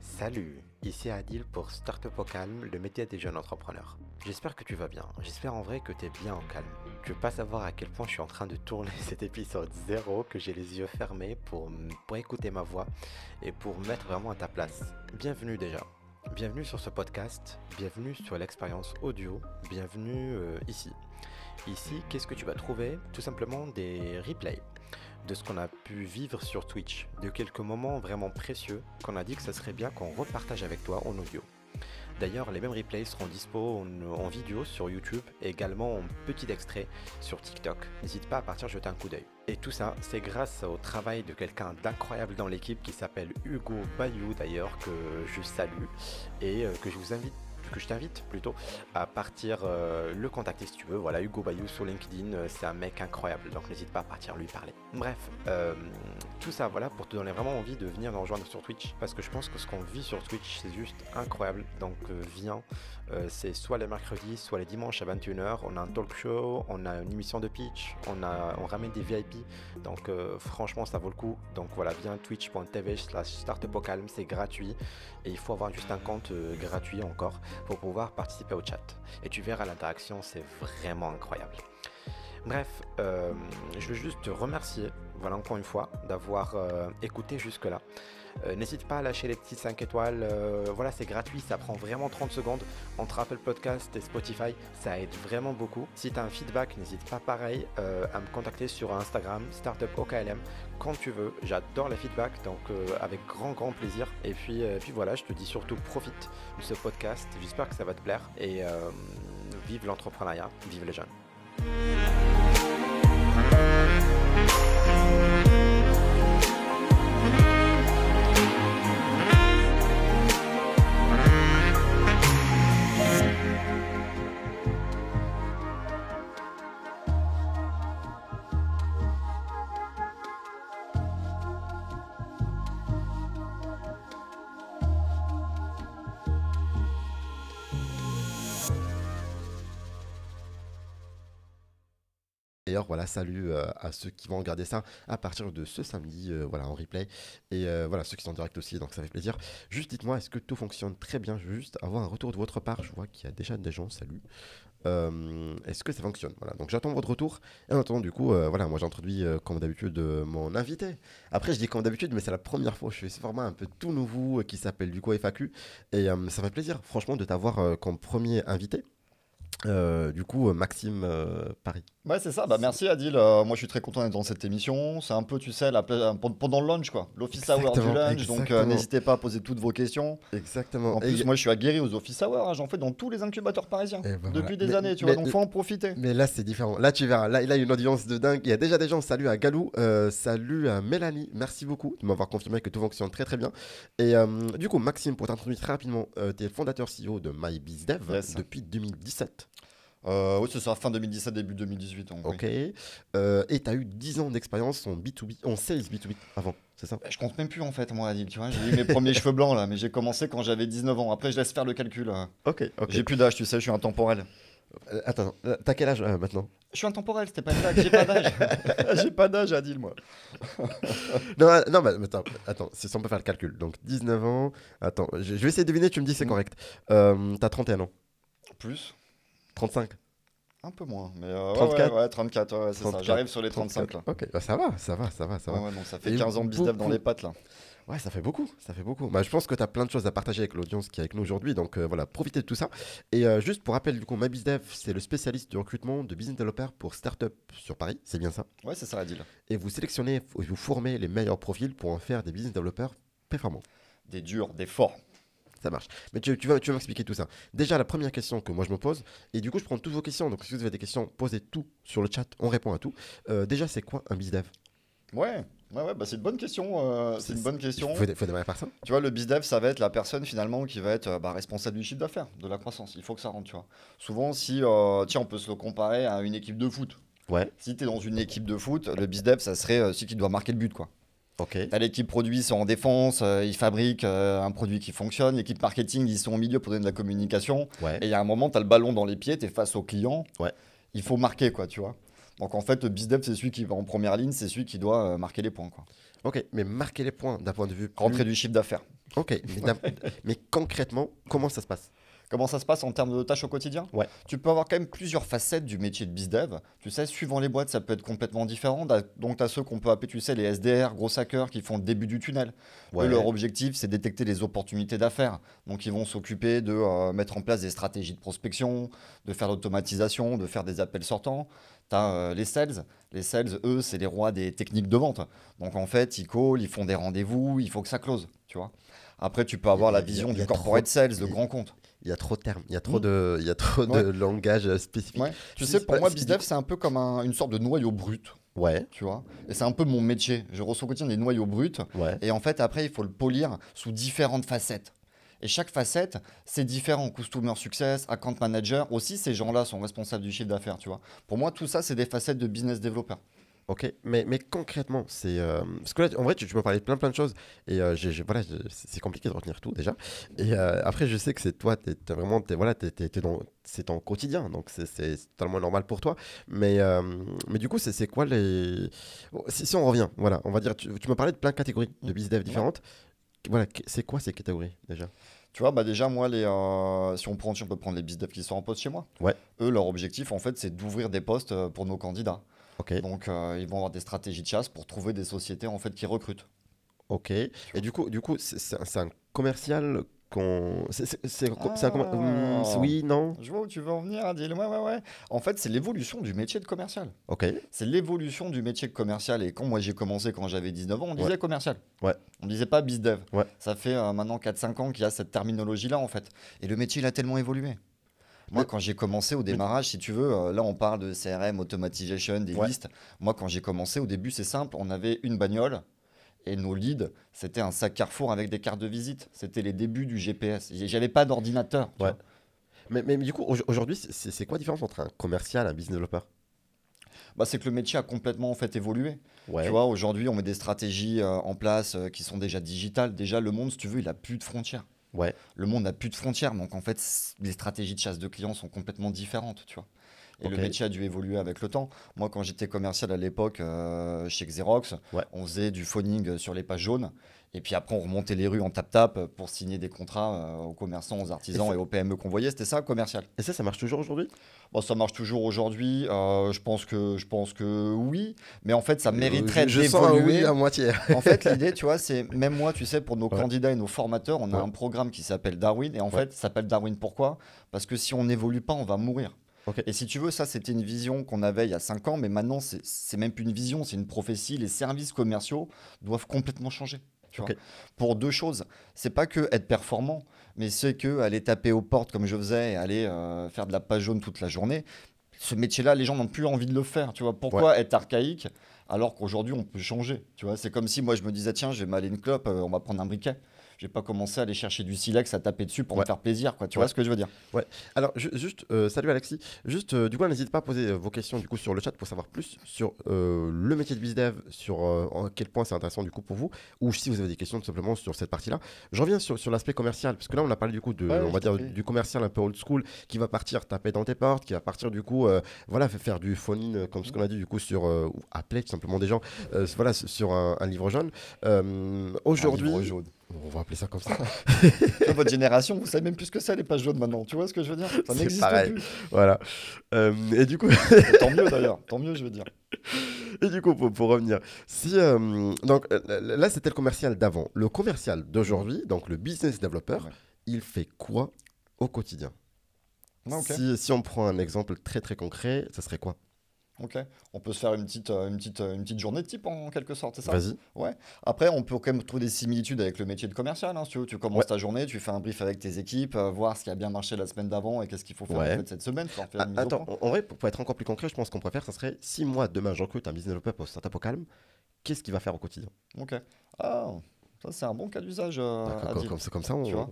Salut, ici Adil pour Startup au calme, le métier des jeunes entrepreneurs. J'espère que tu vas bien, j'espère en vrai que tu es bien au calme. Tu veux pas savoir à quel point je suis en train de tourner cet épisode zéro, que j'ai les yeux fermés pour, écouter ma voix et pour me mettre vraiment à ta place. Bienvenue déjà. Bienvenue sur ce podcast, bienvenue sur l'expérience audio, bienvenue euh, ici. Ici, qu'est-ce que tu vas trouver? Tout simplement des replays de ce qu'on a pu vivre sur Twitch, de quelques moments vraiment précieux qu'on a dit que ça serait bien qu'on repartage avec toi en audio. D'ailleurs, les mêmes replays seront dispo en, en, vidéo sur YouTube et également en petit extrait sur TikTok. N'hésite pas à partir jeter un coup d'œil. Et tout ça, c'est grâce au travail de quelqu'un d'incroyable dans l'équipe qui s'appelle Hugo Bayou d'ailleurs, que je salue et euh, que je vous invite que je t'invite plutôt à partir euh, le contacter si tu veux. Voilà, Hugo Bayou sur LinkedIn, euh, c'est un mec incroyable, donc n'hésite pas à partir lui parler. Bref, euh, tout ça, voilà, pour te donner vraiment envie de venir nous rejoindre sur Twitch, parce que je pense que ce qu'on vit sur Twitch, c'est juste incroyable. Donc viens, c'est soit les mercredis, soit les dimanches à 21h. On a un talk show, on a une émission de pitch, on, a, on ramène des VIP, donc franchement, ça vaut le coup. Donc voilà, viens twitch.tv slash startupocalm, c'est gratuit, et il faut avoir juste un compte gratuit encore pour pouvoir participer au chat. Et tu verras l'interaction, c'est vraiment incroyable. Bref, euh, je veux juste te remercier, voilà encore une fois, d'avoir euh, écouté jusque-là. Euh, N'hésite pas à lâcher les petits 5 étoiles, voilà c'est gratuit, ça prend vraiment 30 secondes entre Apple Podcast et Spotify, ça aide vraiment beaucoup. Si tu as un feedback, n'hésite pas pareil à me contacter sur Instagram, StartupOKLM, quand tu veux, j'adore les feedbacks, donc euh, avec grand grand plaisir. Et puis, puis voilà, je te dis surtout profite de ce podcast, j'espère que ça va te plaire et vive l'entrepreneuriat, vive les jeunes. Salut euh, à ceux qui vont regarder ça à partir de ce samedi, euh, voilà, en replay. Et euh, voilà, ceux qui sont en direct aussi, donc ça fait plaisir. Juste dites-moi, est-ce que tout fonctionne très bien? Juste avoir un retour de votre part. Je vois qu'il y a déjà des gens, salut. est-ce que ça fonctionne? Voilà, donc j'attends votre retour. Et en attendant, du coup, voilà, moi j'introduis comme d'habitude mon invité. Après, je dis comme d'habitude, mais c'est la première fois que je fais ce format un peu tout nouveau qui s'appelle du coup FAQ. Et ça fait plaisir, franchement, de t'avoir comme premier invité. Du coup, Maxime Paris. Ouais, c'est ça. Bah, merci Adil. Euh, moi, je suis très content d'être dans cette émission. C'est un peu, tu sais, la, pendant le lunch, quoi. L'office hour du lunch. Donc, n'hésitez pas à poser toutes vos questions. Exactement. En plus, moi, je suis aguerri aux office hours. Hein. J'en fais dans tous les incubateurs parisiens ben depuis des années, tu vois. Donc, faut en profiter. Mais là, c'est différent. Là, tu verras. Là, il a une audience de dingue. Il y a déjà des gens. Salut à Galou. salut à Mélanie. Merci beaucoup de m'avoir confirmé que tout fonctionne très, très bien. Et du coup, Maxime, pour t'introduire très rapidement, tu es fondateur CEO de MyBizDev yes. depuis 2017. Euh, oui, c'est ça, fin 2017, début 2018. Donc, ok. Euh, et tu as eu 10 ans d'expérience en B2B, en sales B2B avant, c'est ça? Je compte même plus en fait, moi, Adil. Tu vois, j'ai eu mes premiers cheveux blancs là, mais j'ai commencé quand j'avais 19 ans. Après, je laisse faire le calcul. Ok, ok. J'ai plus d'âge, tu sais, je suis intemporel. Euh, attends, t'as quel âge maintenant? Je suis intemporel, c'était pas une blague, j'ai pas d'âge. j'ai pas d'âge, Adil, moi. non, non, mais attends, attends, si on peut faire le calcul. Donc 19 ans, attends, je, vais essayer de deviner, tu me dis c'est mm. correct. t'as 31 ans Plus 35 un peu moins, mais 34, ouais, ouais, 34, ouais, c'est ça. J'arrive sur les 35 là. Ok, bah, ça va, ça va, ça va, ça va. Ouais, donc ça fait 15 ans de business dans les pattes là. Ouais, ça fait beaucoup, ça fait beaucoup. Bah, je pense que tu as plein de choses à partager avec l'audience qui est avec nous aujourd'hui, donc euh, voilà, profitez de tout ça. Et euh, juste pour rappel, du coup, MyBizDev, c'est le spécialiste du recrutement de business developers pour start-up sur Paris, c'est bien ça? Ouais, c'est ça la deal. Et vous sélectionnez, vous formez les meilleurs profils pour en faire des business developers performants. Des durs, des forts. Ça marche. Mais tu, vas, tu vas m'expliquer tout ça. Déjà, la première question que moi je me pose, et du coup, je prends toutes vos questions. Donc, si vous avez des questions, posez tout sur le chat, on répond à tout. Euh, déjà, c'est quoi un bizdev Ouais, ouais, ouais bah c'est une bonne question. Euh, c'est une bonne question. Il faut, démarrer par ça. Tu vois, le bizdev, ça va être la personne finalement qui va être euh, bah, responsable du chiffre d'affaires, de la croissance. Il faut que ça rentre, tu vois. Souvent, si, tiens, on peut se le comparer à une équipe de foot. Ouais. Si tu es dans une équipe de foot, le bizdev, ça serait celui qui doit marquer le but, quoi. Okay. l'équipe produit, ils sont en défense, euh, ils fabriquent euh, un produit qui fonctionne. L'équipe marketing, ils sont au milieu pour donner de la communication. Et il y a un moment, tu as le ballon dans les pieds, tu es face au client. Ouais. Il faut marquer, quoi, tu vois. Donc en fait, le BizDev, c'est celui qui va en première ligne, c'est celui qui doit euh, marquer les points. Quoi. Ok, mais marquer les points d'un point de vue. Rentrer du chiffre d'affaires. Ok, mais concrètement, comment ça se passe? Comment ça se passe en termes de tâches au quotidien Ouais. Tu peux avoir quand même plusieurs facettes du métier de bizdev. Tu sais, suivant les boîtes, ça peut être complètement différent. Donc, tu as ceux qu'on peut appeler, tu sais, les SDR, gros hackers, qui font le début du tunnel. leur objectif, c'est détecter les opportunités d'affaires. Donc, ils vont s'occuper de euh, mettre en place des stratégies de prospection, de faire l'automatisation, de faire des appels sortants. Tu as euh, les sales. Les sales, eux, c'est les rois des techniques de vente. Donc, en fait, ils call, ils font des rendez-vous, il faut que ça close, tu vois. Après, tu peux avoir la vision du corporate sales, de grand compte il y a trop de termes, il y a trop, mm. de, il y a trop de langage euh, spécifique. Tu sais, pour moi, BizDev, c'est un peu comme une sorte de noyau brut. Ouais. Tu vois Et c'est un peu mon métier. Je reçois au quotidien des noyaux bruts. Ouais. Et en fait, après, il faut le polir sous différentes facettes. Et chaque facette, c'est différent. Customer Success, Account Manager, aussi, ces gens-là sont responsables du chiffre d'affaires, tu vois. Pour moi, tout ça, c'est des facettes de business developer. Ok, mais, mais concrètement, c'est. Euh, parce que là, en vrai, tu, peux parler de plein plein de choses. Et euh, voilà, c'est compliqué de retenir tout déjà. Et euh, après, je sais que c'est toi, tu es, vraiment. voilà, c'est ton quotidien. Donc, c'est totalement normal pour toi. Mais, mais du coup, c'est quoi les. Si, on revient, voilà, on va dire. Tu, me parlais de plein de catégories de business différentes. Voilà, c'est quoi ces catégories déjà? Tu vois, bah déjà, moi, les, si on prend, on peut prendre les business qui sont en poste chez moi. Ouais. Eux, leur objectif, en fait, c'est d'ouvrir des postes pour nos candidats. Donc, euh, ils vont avoir des stratégies de chasse pour trouver des sociétés en fait qui recrutent. Ok. Et du coup, du coup, c'est un commercial qu'on. C'est un hmm, ah. Oui, non? Je vois où tu veux en venir, Adil. Ouais, ouais, ouais. En fait, c'est l'évolution du métier de commercial. Ok. C'est l'évolution du métier de commercial. Et quand moi j'ai commencé, quand j'avais 19 ans, on disait commercial. Ouais. On disait pas bizdev. Ouais. Ça fait euh, maintenant 4-5 ans qu'il y a cette terminologie-là, en fait. Et le métier, il a tellement évolué. Moi, quand j'ai commencé au démarrage, si tu veux, euh, là, on parle de CRM, automatisation, des listes. Moi, quand j'ai commencé, au début, c'est simple. On avait une bagnole et nos leads, c'était un sac Carrefour avec des cartes de visite. C'était les débuts du GPS. J'avais pas d'ordinateur. Ouais. Mais, mais, du coup, aujourd'hui, c'est quoi la différence entre un commercial et un business developer? Bah, c'est que le métier a complètement en fait évolué. Tu vois, aujourd'hui, on met des stratégies euh, en place euh, qui sont déjà digitales. Déjà, le monde, si tu veux, il a plus de frontières. Ouais. Le monde n'a plus de frontières, donc en fait, les stratégies de chasse de clients sont complètement différentes, tu vois. Et le métier a dû évoluer avec le temps. Moi, quand j'étais commercial à l'époque euh, chez Xerox, on faisait du phoning sur les pages jaunes. Et puis après, on remontait les rues en tap-tap pour signer des contrats euh, aux commerçants, aux artisans et, aux PME qu'on voyait. C'était ça, commercial. Et ça, ça marche toujours aujourd'hui? Bon, Ça marche toujours aujourd'hui. Euh, je, pense que, je pense que oui. Mais en fait, ça mériterait d'évoluer. Oui à moitié. en fait, l'idée, tu vois, c'est même moi, tu sais, pour nos candidats et nos formateurs, on a un programme qui s'appelle Darwin. Et en fait, ça s'appelle Darwin pourquoi? Parce que si on n'évolue pas, on va mourir. Et si tu veux, ça, c'était une vision qu'on avait il y a 5 ans, mais maintenant, c'est même plus une vision, c'est une prophétie. Les services commerciaux doivent complètement changer. Pour deux choses. C'est pas que être performant, mais c'est que aller taper aux portes comme je faisais et aller euh, faire de la page jaune toute la journée. Ce métier-là, les gens n'ont plus envie de le faire. Tu vois, pourquoi être archaïque alors qu'aujourd'hui on peut changer Tu vois, c'est comme si moi je me disais tiens, je vais m'aller une clope, euh, on va prendre un briquet je vais pas commencer à aller chercher du silex à taper dessus pour me faire plaisir, quoi. Tu vois ce que je veux dire? Ouais. Alors juste, euh, salut Alexis. Juste, euh, du coup, n'hésitez pas à poser euh, vos questions du coup sur le chat pour savoir plus sur le métier de bizdev, sur à quel point c'est intéressant du coup pour vous, ou si vous avez des questions tout simplement sur cette partie-là. Je reviens sur, sur l'aspect commercial, parce que là on a parlé du coup de, on va dire du commercial un peu old school, qui va partir taper dans tes portes, qui va partir du coup, voilà, faire du phone comme ce qu'on a dit du coup sur ou appeler tout simplement des gens, voilà, sur un, un livre jaune. Aujourd'hui, on va appeler ça comme ça. votre génération, vous savez même plus ce que c'est les pages jaunes maintenant. Tu vois ce que je veux dire? Ça n'existe plus. Voilà. Euh, et du coup. tant mieux d'ailleurs. Tant mieux, je veux dire. Et du coup, pour, revenir, si euh, donc euh, là c'était le commercial d'avant. Le commercial d'aujourd'hui, donc le business developer, il fait quoi au quotidien? Ah, si, si on prend un exemple très très concret, ça serait quoi? Ok. On peut se faire une petite, euh, une petite, euh, une petite journée de type en quelque sorte, c'est ça? Vas-y. Ouais. Après, on peut quand même trouver des similitudes avec le métier de commercial. Hein, si tu, veux. tu commences ta journée, tu fais un brief avec tes équipes, euh, voir ce qui a bien marché la semaine d'avant et qu'est-ce qu'il faut faire en fait, cette semaine. Ah, attends, en vrai, pour, être encore plus concret, je pense qu'on préfère, ça serait si moi demain je recrute un business developer pour Startup au calme, qu'est-ce qu'il va faire au quotidien? Ok. Ah, ça, c'est un bon cas d'usage. Euh, comme, comme, ça, on, tu vois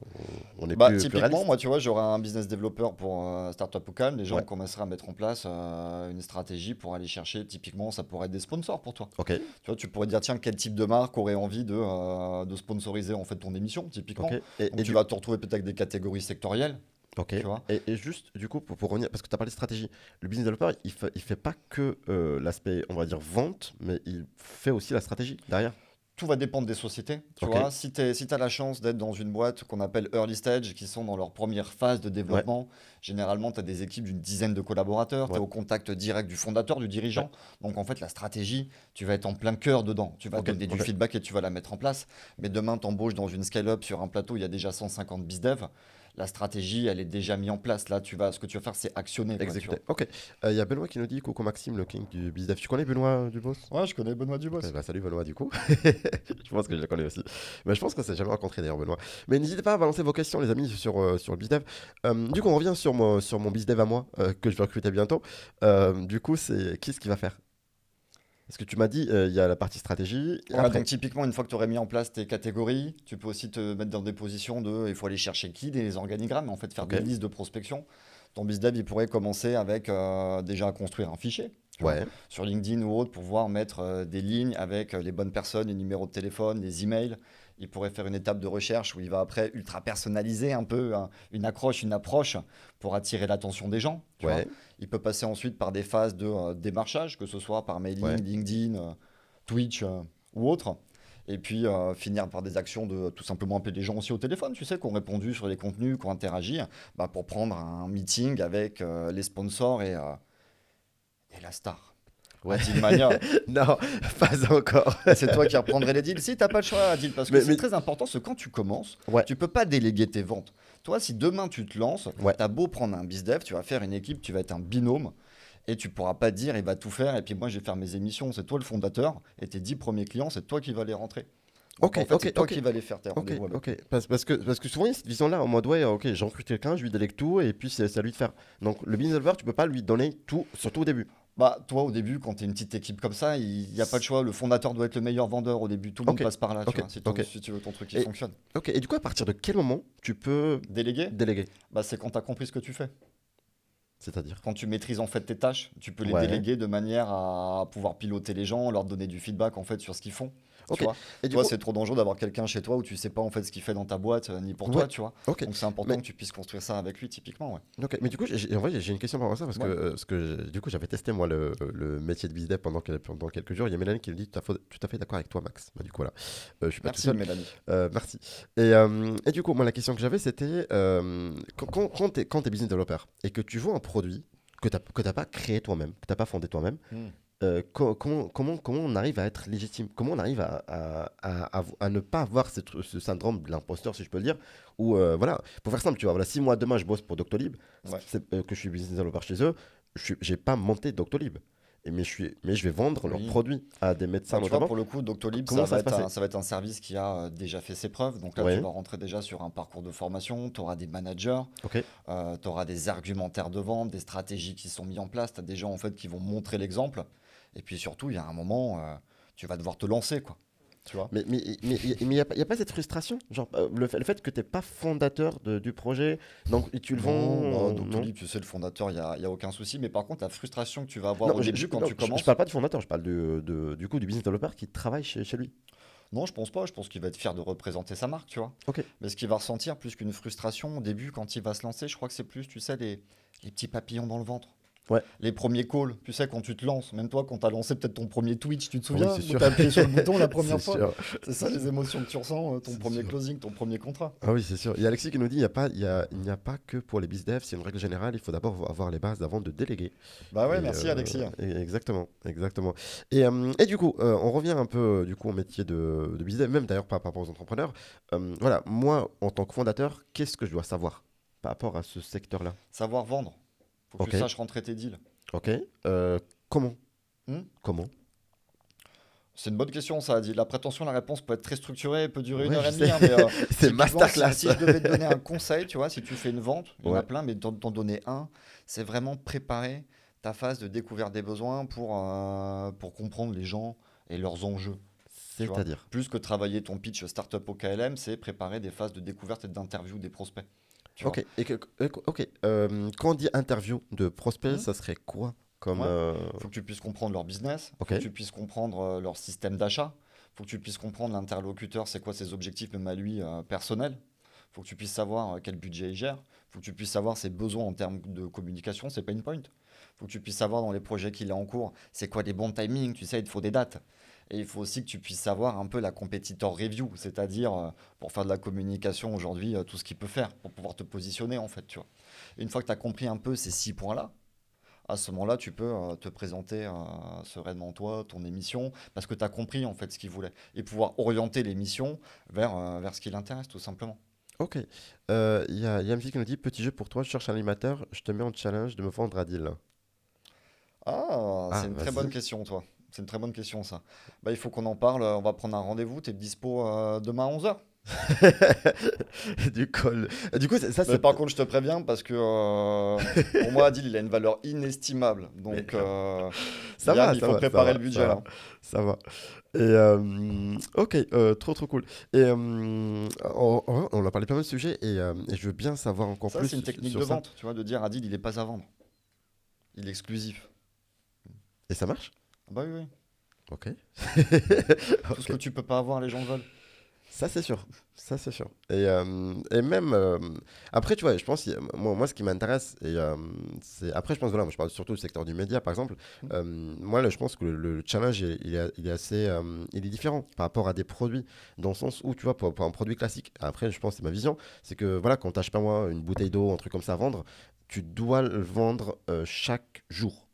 on, est bah, plus, Typiquement, moi, tu vois, j'aurai un business developer pour euh, Startup Calm. Les gens commenceraient à mettre en place euh, une stratégie pour aller chercher. Typiquement, ça pourrait être des sponsors pour toi. Ok. Tu vois, tu pourrais dire, tiens, quel type de marque aurait envie de, euh, de sponsoriser en fait ton émission, typiquement. Et, tu vas te retrouver peut-être avec des catégories sectorielles. Ok. et, juste, du coup, pour, revenir, parce que tu as parlé de stratégie, le business developer, il ne il fait pas que euh, l'aspect, on va dire, vente, mais il fait aussi la stratégie derrière tout va dépendre des sociétés. Tu vois, si tu si as la chance d'être dans une boîte qu'on appelle early stage, qui sont dans leur première phase de développement, généralement, tu as des équipes d'une dizaine de collaborateurs, tu es au contact direct du fondateur, du dirigeant. Donc, en fait, la stratégie, tu vas être en plein cœur dedans. Tu vas donner du feedback et tu vas la mettre en place. Mais demain, tu embauches dans une scale-up sur un plateau, il y a déjà 150 bizdev la stratégie, elle est déjà mise en place. Là, tu vas, ce que tu vas faire, c'est actionner. Exécuter. ok. Il euh, y a Benoît qui nous dit Coucou Maxime, le king du business. Tu connais Benoît Dubos? Ouais, je connais Benoît Dubos. bah, salut Benoît, du coup. je pense que je le connais aussi. Mais je pense que c'est jamais rencontré d'ailleurs, Benoît. Mais n'hésitez pas à balancer vos questions, les amis, sur, euh, sur le business. Euh, du coup, on revient sur mon, sur mon business à moi, que je vais recruter bientôt. du coup, c'est qui ce qui va faire? Parce que tu m'as dit, euh, il y a la partie stratégie. Donc typiquement, une fois que tu aurais mis en place tes catégories, tu peux aussi te mettre dans des positions de, il faut aller chercher qui, des organigrammes, en fait faire des listes de prospection. Ton BizDev, il pourrait commencer avec euh, déjà construire un fichier. Ouais. sur LinkedIn ou autre pour pouvoir mettre euh, des lignes avec les bonnes personnes, les numéros de téléphone, les emails. Il pourrait faire une étape de recherche où il va après ultra personnaliser un peu hein, une accroche, une approche pour attirer l'attention des gens. ouais. Il peut passer ensuite par des phases de euh, démarchage, que ce soit par mailing, LinkedIn, euh, Twitch euh, ou autre. Et puis finir par des actions de tout simplement appeler les gens aussi au téléphone, tu sais, qui ont répondu sur les contenus, qui ont interagi, bah, pour prendre un meeting avec les sponsors et, et la star. Ouais. non, pas encore. c'est toi qui reprendrais les deals. Si, t'as pas le choix, Adil, parce que c'est très important, parce que quand tu commences, ouais. tu peux pas déléguer tes ventes. Toi, si demain tu te lances, tu as beau prendre un bizdev, tu vas faire une équipe, tu vas être un binôme et tu pourras pas dire il va tout faire et puis moi je vais faire mes émissions. C'est toi le fondateur et tes 10 premiers clients, c'est toi qui vas les rentrer. ok, ok, c'est toi qui va les faire tes Ok, ok. Parce, que, parce que souvent, il y a cette vision-là en mode ouais, ok, j'en quelqu'un, je lui délègue tout et puis c'est à lui de faire. Donc le business tu peux pas lui donner tout, surtout au début. Bah, toi, au début, quand tu es une petite équipe comme ça, il n'y a pas de choix. Le fondateur doit être le meilleur vendeur au début. Tout le monde passe par là, tu vois, si, tu veux ton truc qui fonctionne. Ok, et du coup, à partir de quel moment tu peux déléguer Déléguer. Bah, c'est quand tu as compris ce que tu fais. C'est-à-dire Quand tu maîtrises en fait tes tâches, tu peux les déléguer de manière à pouvoir piloter les gens, leur donner du feedback en fait sur ce qu'ils font. Tu vois et toi, c'est trop dangereux d'avoir quelqu'un chez toi où tu sais pas en fait ce qu'il fait dans ta boîte euh, ni pour toi, tu vois. Donc c'est important que tu puisses construire ça avec lui typiquement. Ouais. Mais du coup, j'ai, en vrai, j'ai une question par rapport à ça parce que, euh, que du coup, j'avais testé moi le, le métier de business pendant, pendant quelques jours. Il y a Mélanie qui me dit tout à fait, tout à fait d'accord avec toi, Max. Bah, du coup, voilà. Euh, je suis pas merci, Mélanie. merci. Et, et, du coup, moi, la question que j'avais, c'était quand, quand tu es, business developer et que tu vois un produit que tu n'as pas créé toi-même, que tu n'as pas fondé toi-même, hmm. Euh, comment, comment, comment on arrive à être légitime? Comment on arrive à, à, à, ne pas avoir ce syndrome de l'imposteur, si je peux le dire Ou euh, voilà, pour faire simple, tu vois, voilà, si moi demain je bosse pour Doctolib, euh, que je suis business developer chez eux, je n'ai pas monté Doctolib. Et mais, je suis, mais je vais vendre leurs produits à des médecins notamment. pour le coup, Doctolib, ça, va être un, ça va être un service qui a déjà fait ses preuves. Donc là, tu vas rentrer déjà sur un parcours de formation, tu auras des managers, tu auras des argumentaires de vente, des stratégies qui sont mises en place, tu as des gens en fait, qui vont montrer l'exemple. Et puis surtout, il y a un moment, euh, tu vas devoir te lancer, quoi. Tu vois mais il mais, mais, n'y a, a, pas cette frustration? Genre, euh, le, fait, le fait que tu n'es pas fondateur de, du projet, donc tu le vends. donc, non. tu sais, le fondateur, il n'y a, a, aucun souci. Mais par contre, la frustration que tu vas avoir au début quand tu commences. Je ne parle pas du fondateur, je parle de, de, du coup du business developer qui travaille chez, chez lui. Non, je pense pas. Je pense qu'il va être fier de représenter sa marque, tu vois. Ok. Mais ce qu'il va ressentir plus qu'une frustration au début, quand il va se lancer, je crois que c'est plus, tu sais, les, les petits papillons dans le ventre. Les premiers calls, tu sais, quand tu te lances, même toi, quand tu as lancé peut-être ton premier Twitch, tu te souviens oui, Tu as appuyé sur le bouton la première fois. C'est ça les émotions que tu ressens, euh, ton premier closing, ton premier contrat. Ah oui, c'est sûr. Il y a Alexis qui nous dit il n'y a, pas, y a, il a pas que pour les bizdev, c'est une règle générale, il faut d'abord avoir les bases avant de déléguer. Bah ouais, merci euh, Alexis. Exactement, exactement. Et, euh, et du coup, on revient un peu du coup, au métier de, de bizdev, même d'ailleurs par rapport aux entrepreneurs. voilà, moi, en tant que fondateur, qu'est-ce que je dois savoir par rapport à ce secteur-là? Savoir vendre. Faut que tu saches rentrer tes deals. Ok. Euh, comment hmm Comment c'est une bonne question, ça. La prétention, la réponse peut être très structurée, peut durer une heure et demie. Hein, euh, c'est masterclass. Si, je devais te donner un conseil, tu vois, si tu fais une vente, il y en a plein, mais t'en donner un, c'est vraiment préparer ta phase de découverte des besoins pour, euh, pour comprendre les gens et leurs enjeux. C'est-à-dire Plus que travailler ton pitch startup au KLM, c'est préparer des phases de découverte et d'interview des prospects. Ok. Et que, ok. Euh, quand on dit interview de prospects, mhm. ça serait quoi comme euh, faut que tu puisses comprendre leur business, faut que tu puisses comprendre euh, leur système d'achat, faut que tu puisses comprendre l'interlocuteur, c'est quoi ses objectifs même à lui personnels, Il faut que tu puisses savoir quel budget il gère. Il faut que tu puisses savoir ses besoins en termes de communication, ses pain points. Il faut que tu puisses savoir dans les projets qu'il a en cours, c'est quoi les bons timings. Tu sais, il te faut des dates. Et il faut aussi que tu puisses savoir un peu la competitor review, c'est-à-dire euh, pour faire de la communication aujourd'hui, euh, tout ce qu'il peut faire pour pouvoir te positionner en fait, tu vois. une fois que tu as compris un peu ces six points-là, à ce moment-là, tu peux euh, te présenter sereinement toi, ton émission, parce que tu as compris en fait ce qu'il voulait, et pouvoir orienter l'émission vers, vers ce qui l'intéresse tout simplement. Ok. Il y, a, y a qui nous dit Petit jeu pour toi, je cherche un animateur, je te mets en challenge de me vendre à deal. Ah, c'est ah, une très bonne question, toi. C'est une très bonne question, ça. Bah, il faut qu'on en parle. On va prendre un rendez-vous. Tu es dispo euh, demain à 11h du col. Du coup, ça, c'est. Par contre, je te préviens parce que euh, pour moi, Adil, il a une valeur inestimable. Donc, euh, ça va. Il faut préparer le budget là. Ça va. Et ok, trop trop cool. Et on, a parlé pas mal de sujets et, je veux bien savoir encore plus. Ça, c'est une technique de vente, tu vois, de dire Adil, il est pas à vendre. Il est exclusif. Et ça marche? Bah oui, oui. Ok. Tout ce que tu peux pas avoir, les gens veulent. Ça, c'est sûr. Ça, c'est sûr. Et, euh, et même, euh, après, tu vois, je pense, moi, moi ce qui m'intéresse, et euh, c'est, après, je pense, voilà, moi, je parle surtout du secteur du média, par exemple. Mm. moi, là, je pense que le, challenge, il est, il est assez, il est différent par rapport à des produits, dans le sens où, tu vois, pour, un produit classique, après, je pense, c'est ma vision, c'est que, voilà, quand tu pas moi, une bouteille d'eau, un truc comme ça à vendre, tu dois le vendre chaque jour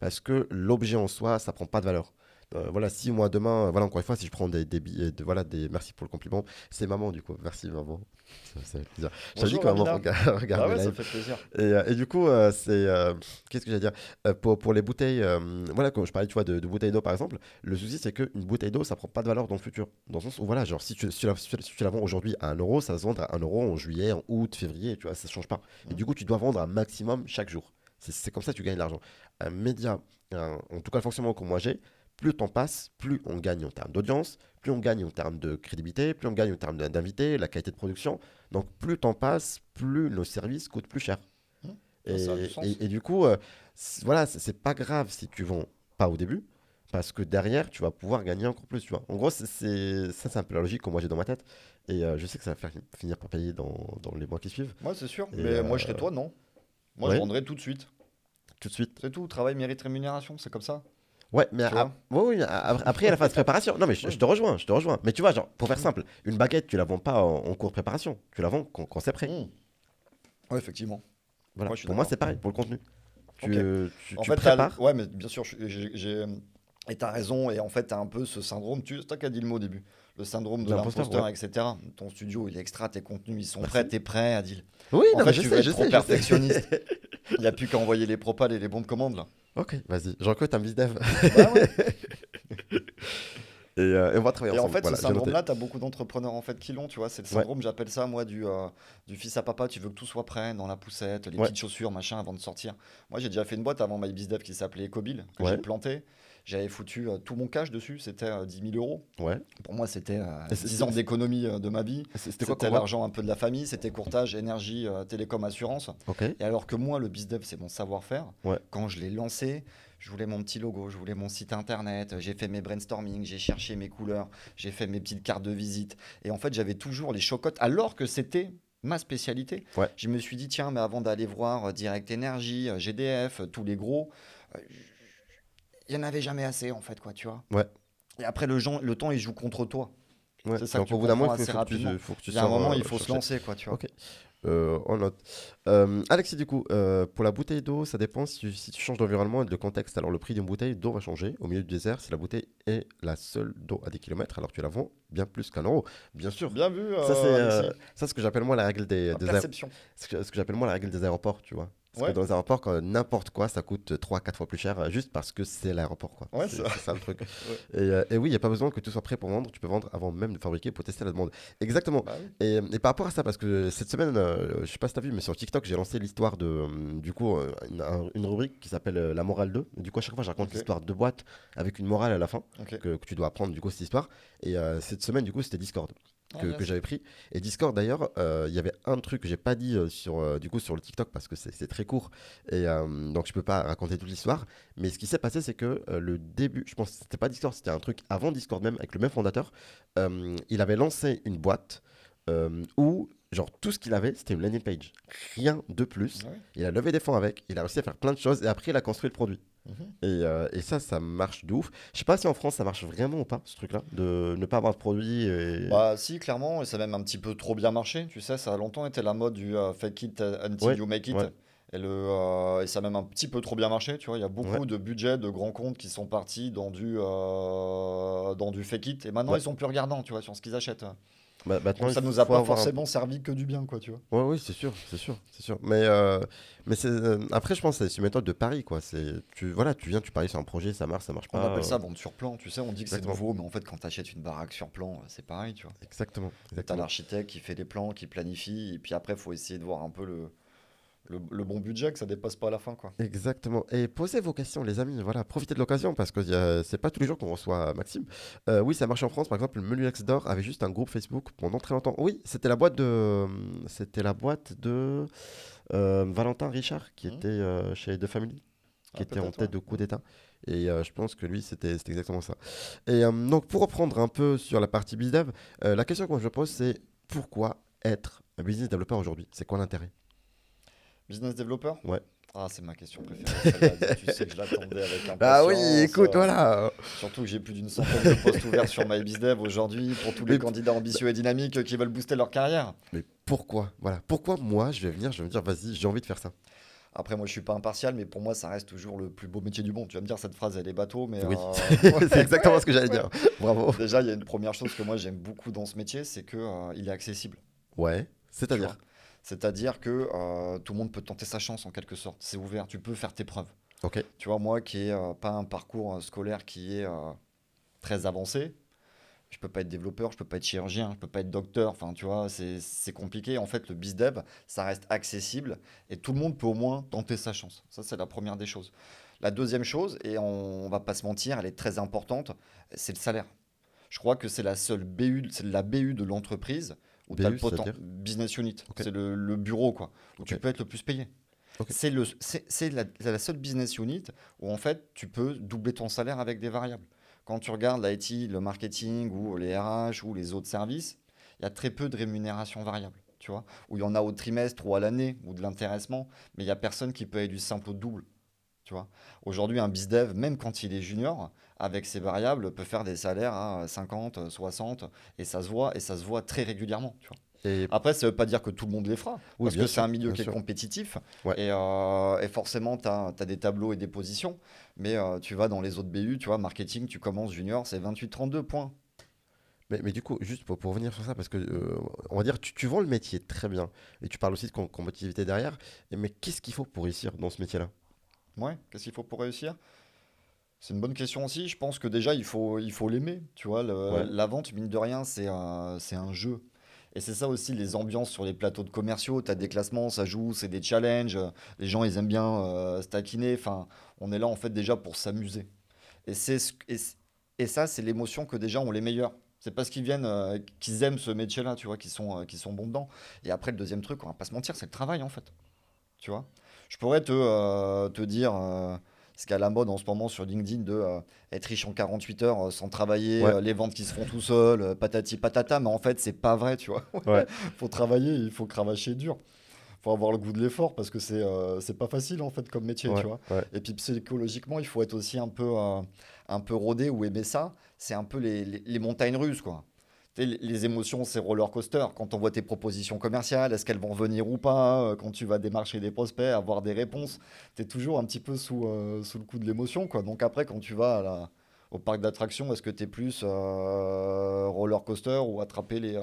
parce que l'objet en soi, ça prend pas de valeur. Euh, voilà, si moi demain, voilà, encore une fois, si je prends des, des billets, de, voilà, des, merci pour le compliment, c'est maman du coup, merci maman. Ça, fait plaisir. Je dis que maman regarde, ça fait plaisir. Et, euh, et du coup, euh, c'est, qu'est-ce que j'allais dire pour, pour les bouteilles, voilà, quand je parlais, tu vois, de, de bouteilles d'eau par exemple, le souci c'est qu'une bouteille d'eau, ça prend pas de valeur dans le futur. Dans le sens où, voilà, genre, si tu, si si tu la vends aujourd'hui à 1 euro, ça se vend à 1 euro en juillet, en août, février, tu vois, ça change pas. Et mmh. du coup, tu dois vendre un maximum chaque jour. C'est comme ça que tu gagnes de l'argent. Un média, en tout cas le fonctionnement que moi j'ai, plus le temps passe, plus on gagne en termes d'audience, plus on gagne en termes de crédibilité, plus on gagne en termes d'invités, la qualité de production. Donc plus le temps passe, plus nos services coûtent plus cher. Mmh. et, du coup, euh, voilà, c'est pas grave si tu vends pas au début, parce que derrière, tu vas pouvoir gagner encore plus. Tu vois. En gros, c'est ça, c'est un peu la logique que moi j'ai dans ma tête. Et euh, je sais que ça va faire, finir par payer dans, dans les mois qui suivent. Moi, c'est sûr. mais moi, je serais euh, toi, non. Moi, je vendrais tout de suite. Tout de suite. C'est tout. Travail mérite rémunération, c'est comme ça. Ouais, mais oui, après, il y a la phase préparation. Non, mais je, te rejoins, je te rejoins. Mais tu vois, genre, pour faire simple, une baguette, tu la vends pas en, cours de préparation. Tu la vends quand, c'est prêt. Mmh. Ouais, effectivement. Voilà. pour moi, c'est pareil, pour le contenu. Tu, tu, en fait, prépares. Ouais, mais bien sûr, j'ai. Et t'as raison, et en fait, t'as un peu ce syndrome, tu toi qui as dit le mot au début, le syndrome de l'imposteur, etc. Ton studio, il est extra, tes contenus, ils sont prêts, t'es prêt, Adil. Oui, en fait, je tu sais, je trop perfectionniste. Il n'y a plus qu'à envoyer les propals et les bons de commande là. Ok, vas-y. J'en recrute un bizdev. Bah euh, et, on va travailler et ensemble. en fait, ce syndrome-là, tu as beaucoup d'entrepreneurs en fait qui l'ont, tu vois. C'est le syndrome, j'appelle ça moi du, euh, du fils à papa. Tu veux que tout soit prêt dans la poussette, les petites chaussures, machin, avant de sortir. Moi, j'ai déjà fait une boîte avant MyBizDev qui s'appelait Ecobil, que j'ai planté. J'avais foutu euh, tout mon cash dessus, c'était 10 000 euros. Ouais. Pour moi, c'était 10 ans d'économie de ma vie. C'était quoi l'argent un peu de la famille, c'était courtage, énergie, télécom, assurance. Et alors que moi, le BizDev, c'est mon savoir-faire. Quand je l'ai lancé, je voulais mon petit logo, je voulais mon site internet, j'ai fait mes brainstorming, j'ai cherché mes couleurs, j'ai fait mes petites cartes de visite. Et en fait, j'avais toujours les chocottes, alors que c'était ma spécialité. Je me suis dit, tiens, mais avant d'aller voir Direct Energy, GDF, tous les gros, il n'y en avait jamais assez, en fait, quoi, tu vois. Ouais. Et après, le, le temps, il joue contre toi. C'est ça que tu bout d'un moment, il faut, que tu, il y a un moment, il faut se lancer, quoi, tu vois. Euh, on note. Euh, Alexis, du coup, euh, pour la bouteille d'eau, ça dépend si, tu changes d'environnement et de contexte. Alors, le prix d'une bouteille d'eau va changer au milieu du désert si la bouteille est la seule d'eau à 10 km, alors tu la vends bien plus qu'un euro. Bien sûr. Bien vu. ça, c'est ça, ce que j'appelle moi la règle des, des ce que, ce que j'appelle moi la règle des aéroports, tu vois. Parce que dans les aéroports, n'importe quoi, ça coûte 3-4 fois plus cher juste parce que c'est l'aéroport. Quoi. c'est, ça le truc. et, et, oui, il n'y a pas besoin que tout soit prêt pour vendre. Tu peux vendre avant même de fabriquer pour tester la demande. Exactement. Bah et, et, par rapport à ça, parce que cette semaine, je sais pas si tu as vu, mais sur TikTok, j'ai lancé l'histoire de, du coup, une, rubrique qui s'appelle La morale 2. Du coup, à chaque fois, je raconte l'histoire de boîte avec une morale à la fin que, que, tu dois apprendre, du coup, cette histoire. Et cette semaine, du coup, c'était Discord. Ah, que, j'avais pris. Et Discord d'ailleurs, il y avait un truc que j'ai pas dit sur, du coup, sur le TikTok parce que c'est très court et donc je peux pas raconter toute l'histoire. Mais ce qui s'est passé, c'est que le début, je pense que c'était pas Discord, c'était un truc avant Discord même avec le même fondateur. il avait lancé une boîte où Genre, tout ce qu'il avait, c'était une landing page. Rien de plus. Il a levé des fonds avec, il a réussi à faire plein de choses et après, il a construit le produit. Mhm. Euh, et, ça, ça marche de ouf. Je sais pas si en France ça marche vraiment ou pas, ce truc-là, de ne pas avoir de produit. Bah, si, clairement, et ça a même un petit peu trop bien marché. Tu sais, ça a longtemps été la mode du euh, fake it until you make it. Et, le, euh, et ça a même un petit peu trop bien marché, tu vois. Il y a beaucoup de budgets de grands comptes qui sont partis dans du, dans du fake it. Et maintenant, ils sont plus regardants, tu vois, sur ce qu'ils achètent. Bah, ça nous a pas forcément servi que du bien, quoi, tu vois. Ouais, oui, c'est sûr, c'est sûr, c'est sûr. Mais, euh, mais c'est, euh, après, je pense que c'est une méthode de pari, quoi. C'est, tu, voilà, tu viens, tu paries sur un projet, ça marche, ça marche pas. On appelle ça vente sur plan, tu sais, on dit que c'est nouveau, mais en fait, quand tu achètes une baraque sur plan, c'est pareil, tu vois. Exactement. exactement. Tu as l'architecte qui fait les plans, qui planifie, et puis après, il faut essayer de voir un peu le, le, bon budget, que ça dépasse pas à la fin. Quoi. Exactement. Et posez vos questions, les amis. Voilà, profitez de l'occasion parce que c'est pas tous les jours qu'on reçoit Maxime. Euh, oui, ça marche en France. Par exemple, le Menu d'Or avait juste un groupe Facebook pendant très longtemps. Oui, c'était la boîte de, c'était la boîte de euh, Valentin Richard qui mmh. était euh, chez The Family, qui ah, était en tête de coup d'État. Et je pense que lui, c'était exactement ça. Et donc, pour reprendre un peu sur la partie BizDev, la question que je pose, c'est pourquoi être un business développeur aujourd'hui? C'est quoi l'intérêt? Business développeur Ouais. Ah, c'est ma question préférée. tu sais que je l'attendais avec impatience. Ah oui, écoute, euh, voilà. Surtout que j'ai plus d'une centaine de postes ouverts sur MyBizDev aujourd'hui pour tous les candidats ambitieux et dynamiques qui veulent booster leur carrière. Mais pourquoi? Voilà, pourquoi moi je vais venir, je vais me dire, vas-y, j'ai envie de faire ça. Après, moi, je suis pas impartial, mais pour moi, ça reste toujours le plus beau métier du monde. Tu vas me dire, cette phrase, elle est bateau, mais. Oui, euh, c'est exactement ce que j'allais dire. Bravo. Déjà, il y a une première chose que moi, j'aime beaucoup dans ce métier, c'est qu'il euh, il est accessible. Ouais, c'est-à-dire? C'est-à-dire que euh, tout le monde peut tenter sa chance en quelque sorte. C'est ouvert, tu peux faire tes preuves. Ok. Tu vois, moi qui n'ai euh, pas un parcours euh, scolaire qui est très avancé, je peux pas être développeur, je peux pas être chirurgien, je peux pas être docteur. Enfin, tu vois, c'est compliqué. En fait, le bizdev, ça reste accessible et tout le monde peut au moins tenter sa chance. Ça, c'est la première des choses. La deuxième chose, et on, on va pas se mentir, elle est très importante, c'est le salaire. Je crois que c'est la seule BU, c'est la BU de l'entreprise où tu as le potentiel. Business unit, c'est le, bureau quoi, où tu peux être le plus payé. C'est la, la, seule business unit où en fait tu peux doubler ton salaire avec des variables. Quand tu regardes l'IT, le marketing ou les RH ou les autres services, il y a très peu de rémunération variable. Tu vois, où il y en a au trimestre ou à l'année ou de l'intéressement, mais il n'y a personne qui peut aller du simple au double. Tu vois, aujourd'hui, un bizdev, même quand il est junior, avec ses variables, peut faire des salaires à 50, 60, et ça se voit, et ça se voit très régulièrement. Tu vois. Et Après, ça ne veut pas dire que tout le monde les fera, parce que c'est un milieu qui est compétitif, euh, et, forcément, tu as, des tableaux et des positions, mais euh, tu vas dans les autres BU, tu vois, marketing, tu commences junior, c'est 28-32 points. Mais, mais, du coup, juste pour, pour revenir sur ça, parce que euh, on va dire, tu, tu vends le métier très bien, et tu parles aussi de compétitivité derrière, mais qu'est-ce qu'il faut pour réussir dans ce métier-là? Ouais, qu'est-ce qu'il faut pour réussir? C'est une bonne question aussi. Je pense que déjà, il faut il faut l'aimer. Tu vois, la vente, mine de rien, c'est un, c'est un jeu. Et c'est ça aussi, les ambiances sur les plateaux de commerciaux. Tu as des classements, ça joue, c'est des challenges. Les gens, ils aiment bien euh, stackiner. Enfin, on est là, en fait, déjà pour s'amuser. Et, c'est, et, et ça, c'est l'émotion que déjà ont les meilleurs. C'est parce qu'ils viennent, euh, qu'ils aiment ce métier-là, tu vois, qu'ils sont, euh, qui sont bons dedans. Et après, le deuxième truc, on va pas se mentir, c'est le travail, en fait. Tu vois? Je pourrais te, te dire ce a la mode en ce moment sur LinkedIn de euh, être riche en 48 heures euh, sans travailler, euh, les ventes qui se font tout seuls, patati patata, mais en fait, c'est pas vrai, tu vois. Il faut travailler, il faut cravacher dur. faut avoir le goût de l'effort parce que c'est c'est pas facile en fait comme métier, tu vois. Et puis psychologiquement, il faut être aussi un peu, un peu rodé ou aimer ça. C'est un peu les, les, les montagnes russes, quoi les émotions, c'est roller coaster. Quand on voit tes propositions commerciales, est-ce qu'elles vont venir ou pas euh, Quand tu vas démarcher des prospects, avoir des réponses, tu es toujours un petit peu sous, euh, sous le coup de l'émotion. Donc après, quand tu vas au parc d'attractions, est-ce que tu es plus euh, roller coaster ou attraper les...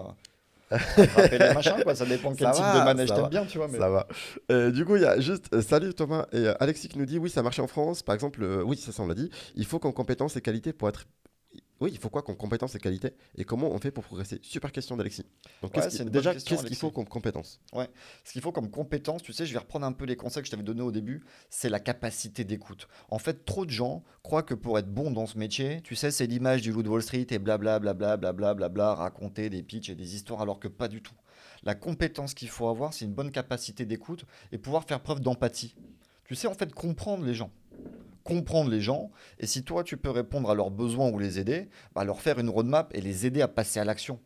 attraper les machins, quoi? Ça dépend quel type de manège t'aimes bien, tu vois. Ça va. du coup, il y a juste. salut Thomas. Et Alexis qui nous dit oui, ça marche en France. Par exemple, oui, ça, ça on l'a dit. Il faut qu'en compétences et qualités pour être oui, il faut quoi comme compétences et qualités Et comment on fait pour progresser? Super question d'Alexis. Donc, déjà, qu'est-ce qu'il faut comme compétences Ouais, ce qu'il faut comme compétence, tu sais, je vais reprendre un peu les conseils que je t'avais donnés au début, c'est la capacité d'écoute. En fait, trop de gens croient que pour être bon dans ce métier, tu sais, c'est l'image du loup de Wall Street et blablabla, blablabla, bla, bla, raconter des pitchs et des histoires, alors que pas du tout. La compétence qu'il faut avoir, c'est une bonne capacité d'écoute et pouvoir faire preuve d'empathie. Tu sais, en fait, comprendre les gens comprendre les gens. Et si toi, tu peux répondre à leurs besoins ou les aider, bah, leur faire une roadmap et les aider à passer à l'action.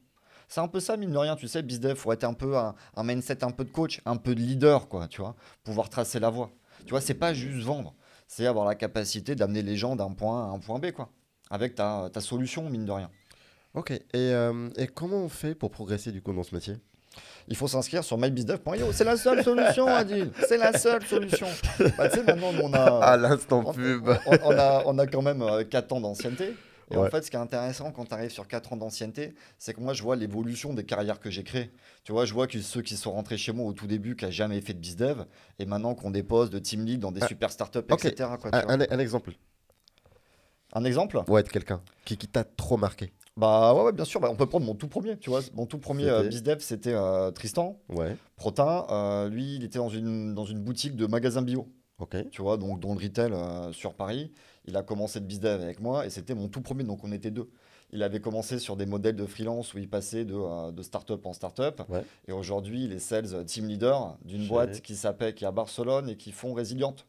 C'est un peu ça, mine de rien, tu sais, BizDev, faut être un peu un, mindset un peu de coach, un peu de leader, quoi, tu vois, pouvoir tracer la voie. Tu vois, c'est pas juste vendre, c'est avoir la capacité d'amener les gens d'un point A à un point B, quoi, avec ta, ta solution, mine de rien. Ok, et, euh, et comment on fait pour progresser du coup dans ce métier? Il faut s'inscrire sur mybizdev.io. C'est la seule solution, Adil. C'est la seule solution. Bah, tu sais, maintenant, on a. À l'instant pub. On, a, on a quand même 4 euh, ans d'ancienneté. Et en fait, ce qui est intéressant quand tu arrives sur 4 ans d'ancienneté, c'est que moi, je vois l'évolution des carrières que j'ai créées. Tu vois, je vois que ceux qui sont rentrés chez moi au tout début, qui n'ont jamais fait de bizdev, et maintenant qu'on des postes de team lead dans des ah, super startups, etc. un, un, exemple. Un exemple? Ouais, de quelqu'un qui, qui t'a trop marqué. Bah ouais, bien sûr. Bah, on peut prendre mon tout premier. Tu vois, mon tout premier euh, bizdev, c'était euh, Tristan. Ouais. Protin. Euh, lui, il était dans une, dans une boutique de magasins bio. Tu vois, donc dans le retail sur Paris. Il a commencé de bizdev avec moi et c'était mon tout premier. Donc on était deux. Il avait commencé sur des modèles de freelance où il passait de, de start-up en start-up. Ouais. Et aujourd'hui, il est sales team leader d'une boîte qui s'appelle, qui est à Barcelone et qui font résiliente.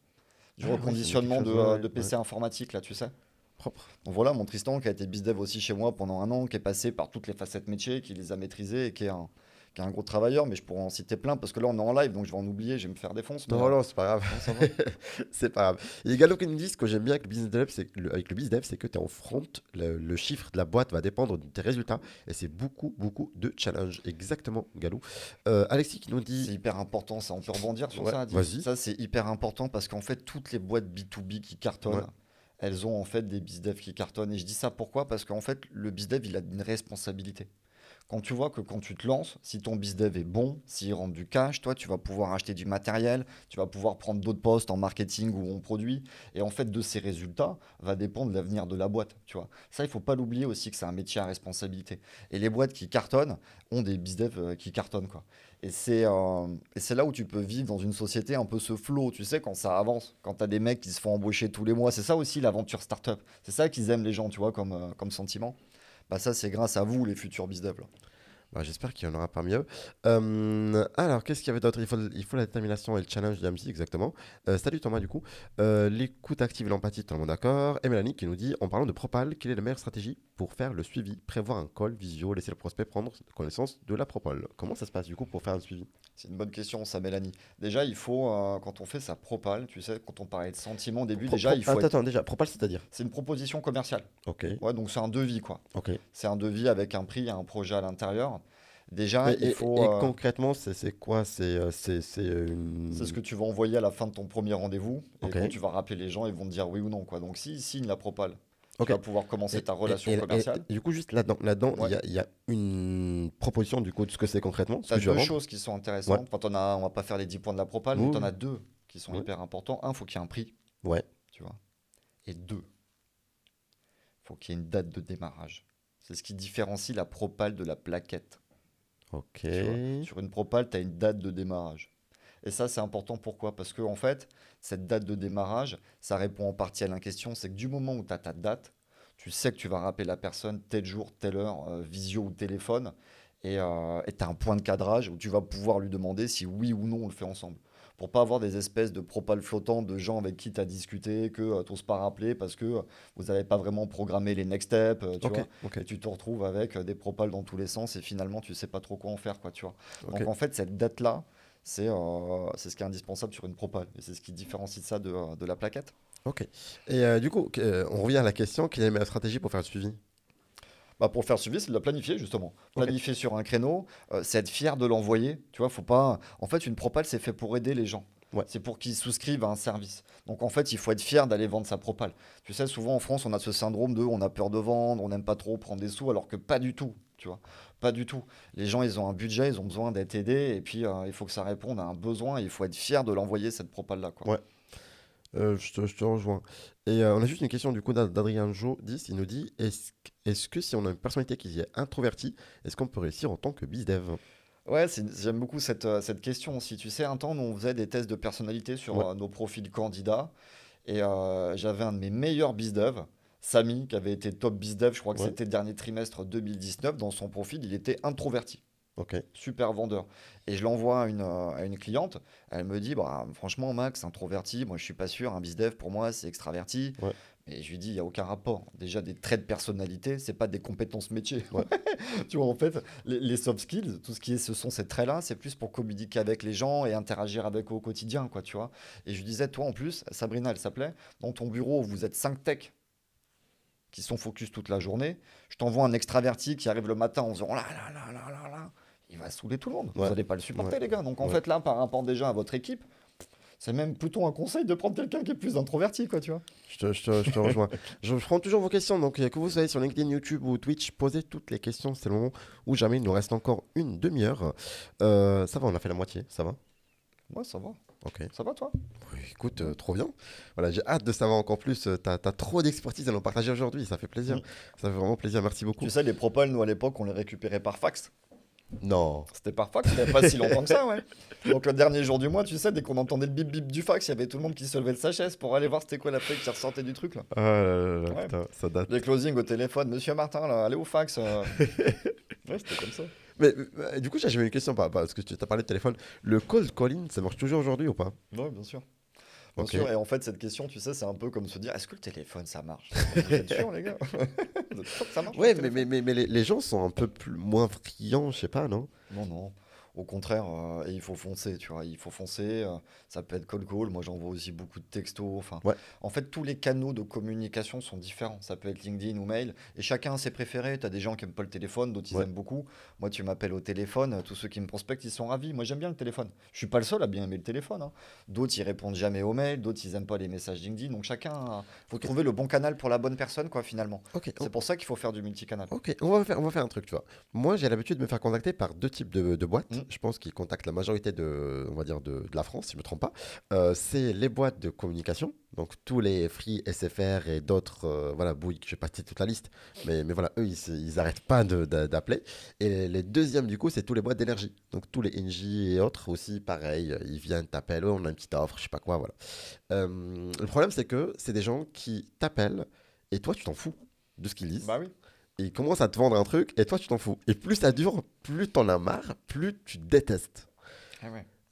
Du ah reconditionnement de, de, PC informatique, là, tu sais. Propre. Donc voilà, mon Tristan qui a été bizdev aussi chez moi pendant un an, qui est passé par toutes les facettes métiers, qui les a maîtrisées et qui est un, qui est un gros travailleur, mais je pourrais en citer plein parce que là on est en live donc je vais en oublier, je vais me faire défoncer. Non, non, c'est pas grave. c'est pas grave. Il y a également qui nous disent que j'aime bien avec le business dev, c'est que le, avec le business c'est que tu es en front, le, chiffre de la boîte va dépendre de tes résultats et c'est beaucoup, beaucoup de challenge. Exactement, Galou. Euh, Alexis qui nous dit. C'est hyper important, ça, on peut rebondir sur ça. Vas-y. Ça, c'est hyper important parce qu'en fait, toutes les boîtes B2B qui cartonnent elles ont en fait des bizdev qui cartonnent. Et je dis ça pourquoi? Parce qu'en fait, le bizdev, il a une responsabilité. Quand tu vois que quand tu te lances, si ton bizdev est bon, s'il rentre du cash, toi, tu vas pouvoir acheter du matériel, tu vas pouvoir prendre d'autres postes en marketing ou en produit. Et en fait, de ces résultats va dépendre l'avenir de la boîte. Tu vois. Ça, il faut pas l'oublier aussi que c'est un métier à responsabilité. Et les boîtes qui cartonnent ont des bizdev euh, qui cartonnent. Quoi. Euh, et c'est là où tu peux vivre dans une société un peu ce flow, tu sais, quand ça avance, quand tu as des mecs qui se font embaucher tous les mois. C'est ça aussi l'aventure startup. C'est ça qu'ils aiment les gens, tu vois, comme, euh, sentiment. Bah ça, c'est grâce à vous, les futurs bizdev. Bah, J'espère qu'il y en aura parmi eux. Euh, alors, qu'est-ce qu'il y avait d'autre? Il faut, il faut la détermination et le challenge d'Amsi, exactement. Euh, salut Thomas, du coup. Euh, l'écoute active et l'empathie, tout le monde d'accord. Et Mélanie qui nous dit en parlant de Propal, quelle est la meilleure stratégie pour faire le suivi? Prévoir un call, visio, laisser le prospect prendre connaissance de la Propal. Comment ça se passe, du coup, pour faire un suivi? C'est une bonne question, ça, Mélanie. Déjà, il faut, quand on fait sa Propal, tu sais, quand on parlait de sentiments au début, déjà, il faut. Attends, attends, déjà, Propal, c'est-à-dire? C'est une proposition commerciale. Ok. Ouais, donc c'est un devis, quoi. Ok. C'est un devis avec un prix et un projet à l'intérieur. Déjà, il faut. Et, euh, concrètement, c'est quoi? Euh, C'est une... ce que tu vas envoyer à la fin de ton premier rendez-vous. Et quand tu vas rappeler les gens, ils vont te dire oui ou non. Quoi. Donc, s'ils signent la propale, tu vas pouvoir commencer ta relation commerciale. du coup, juste là-dedans, là-dedans, il y, a une proposition du coup de ce que c'est concrètement. Tu as deux choses qui sont intéressantes. Quand on a, on va pas faire les 10 points de la propale, mais tu en as deux qui sont hyper importants. Un, il faut qu'il y ait un prix. Ouais. Tu vois. Et deux, il faut qu'il y ait une date de démarrage. C'est ce qui différencie la propale de la plaquette. Sur une propale, tu as une date de démarrage. Et ça, c'est important. Pourquoi? Parce que, en fait, cette date de démarrage, ça répond en partie à la question. C'est que du moment où tu as ta date, tu sais que tu vas rappeler la personne tel jour, telle heure, euh, visio ou téléphone. Et tu as un point de cadrage où tu vas pouvoir lui demander si oui ou non on le fait ensemble pour pas avoir des espèces de propales flottants de gens avec qui tu as discuté, que euh, tu n'oses pas rappeler parce que euh, vous n'avez pas vraiment programmé les next steps, euh, tu vois. Et tu te retrouves avec des propales dans tous les sens et finalement tu sais pas trop quoi en faire, quoi, tu vois. Donc en fait, cette date-là, c'est c'est ce qui est indispensable sur une propale et c'est ce qui différencie ça de, de la plaquette. Ok. Et du coup, on revient à la question quelle est la meilleure stratégie pour faire le suivi? Bah pour faire suivi, c'est de la planifier justement. Planifier sur un créneau, euh, c'est être fier de l'envoyer. Tu vois, faut pas. En fait, une propale, c'est fait pour aider les gens. C'est pour qu'ils souscrivent à un service. Donc en fait, il faut être fier d'aller vendre sa propale. Tu sais, souvent en France, on a ce syndrome de on a peur de vendre, on n'aime pas trop prendre des sous, alors que pas du tout. Tu vois, pas du tout. Les gens, ils ont un budget, ils ont besoin d'être aidés, et puis euh, il faut que ça réponde à un besoin. il faut être fier de l'envoyer cette propale là. Ouais. Euh, je, te, rejoins. Et euh, on a juste une question du coup d'Adrien Jo 10. Il nous dit est-ce, est que si on a une personnalité qui est introvertie, est-ce qu'on peut réussir en tant que bizdev Ouais, j'aime beaucoup cette, euh, cette question aussi. Tu sais, un temps, on faisait des tests de personnalité sur nos profils candidats. Et j'avais un de mes meilleurs bizdev, Samy, qui avait été top bizdev, je crois que c'était le dernier trimestre 2019. Dans son profil, il était introverti. Ok. Super vendeur. Et je l'envoie à une, à une cliente. Elle me dit bah, Franchement, Max, introverti, moi je suis pas sûr. Un bizdev, pour moi, c'est extraverti. Et je lui dis, il n'y a aucun rapport. Déjà, des traits de personnalité, c'est pas des compétences métiers. tu vois, en fait, les, soft skills, tout ce qui est, ce sont ces traits-là, c'est plus pour communiquer avec les gens et interagir avec eux au quotidien, quoi, tu vois. Et je lui disais, toi, en plus, Sabrina, elle s'appelait, dans ton bureau, vous êtes 5 techs qui sont focus toute la journée. Je t'envoie un extraverti qui arrive le matin en disant, là, là, là, là, là. Il va saouler tout le monde. Vous n'allez pas le supporter, les gars. Donc, en fait, là, par rapport déjà à votre équipe, c'est même plutôt un conseil de prendre quelqu'un qui est plus introverti, quoi, tu vois. Je te, je te, rejoins. je, prends toujours vos questions, donc que vous soyez sur LinkedIn, YouTube ou Twitch, posez toutes les questions. C'est le moment où jamais il nous reste encore une demi-heure. Euh, ça va, on a fait la moitié, ça va? Ouais, ça va. Ok. Ça va, toi? Oui, Écoute, euh, trop bien. Voilà, j'ai hâte de savoir encore plus. Tu as, trop d'expertise à nous partager aujourd'hui. Ça fait plaisir. Mm. Ça fait vraiment plaisir. Merci beaucoup. Tu sais, les propals, nous, à l'époque, on les récupérait par fax. Non. C'était par fax, c'était pas si longtemps que ça, ouais. Donc le dernier jour du mois, tu sais, dès qu'on entendait le bip bip du fax, il y avait tout le monde qui se levait de sa chaise pour aller voir c'était quoi la feuille qui ressortait du truc là. Ah là là, putain, ça date. Les closings au téléphone, monsieur Martin, là, allez au fax. Euh. ouais, c'était comme ça. Mais euh, du coup, j'ai une question parce que tu as parlé de téléphone. Le cold calling, ça marche toujours aujourd'hui ou pas? Oui, bien sûr. Et en fait, cette question, tu sais, c'est un peu comme se dire est-ce que le téléphone ça marche? Vous êtes sûr, les gars? Ça marche Ouais, mais, mais, mais, mais, les gens sont un peu plus, moins friands, je sais pas, non? Non, non. Au contraire, euh, il faut foncer, tu vois. Il faut foncer. Euh, ça peut être call call. Moi, j'envoie aussi beaucoup de textos. Enfin, en fait, tous les canaux de communication sont différents. Ça peut être LinkedIn ou mail. Et chacun a ses préférés. Tu as des gens qui aiment pas le téléphone, d'autres ils aiment beaucoup. Moi, tu m'appelles au téléphone. Tous ceux qui me prospectent, ils sont ravis. Moi, j'aime bien le téléphone. Je suis pas le seul à bien aimer le téléphone. Hein. D'autres, ils répondent jamais aux mails. D'autres, ils aiment pas les messages LinkedIn. Donc, chacun, il faut trouver le bon canal pour la bonne personne, quoi, finalement. C'est pour ça qu'il faut faire du multicanal. Ok, on va faire, on va faire un truc, tu vois. Moi, j'ai l'habitude de me faire contacter par deux types de, boîtes. Mmh. Je pense qu'ils contactent la majorité de, on va dire de, la France, si je ne me trompe pas, euh, c'est les boîtes de communication. Donc tous les Free, SFR et d'autres, euh, voilà, Bouygues, je vais pas citer toute la liste, mais, mais voilà, eux, ils n'arrêtent pas d'appeler. Et les, deuxièmes, du coup, c'est tous les boîtes d'énergie. Donc tous les NJ et autres aussi, pareil, ils viennent t'appeler, on a une petite offre, je sais pas quoi, voilà. Euh, le problème, c'est que c'est des gens qui t'appellent et toi, tu t'en fous de ce qu'ils disent. Bah oui ils commencent à te vendre un truc et toi tu t'en fous. Et plus ça dure, plus t'en as marre, plus tu détestes. Ah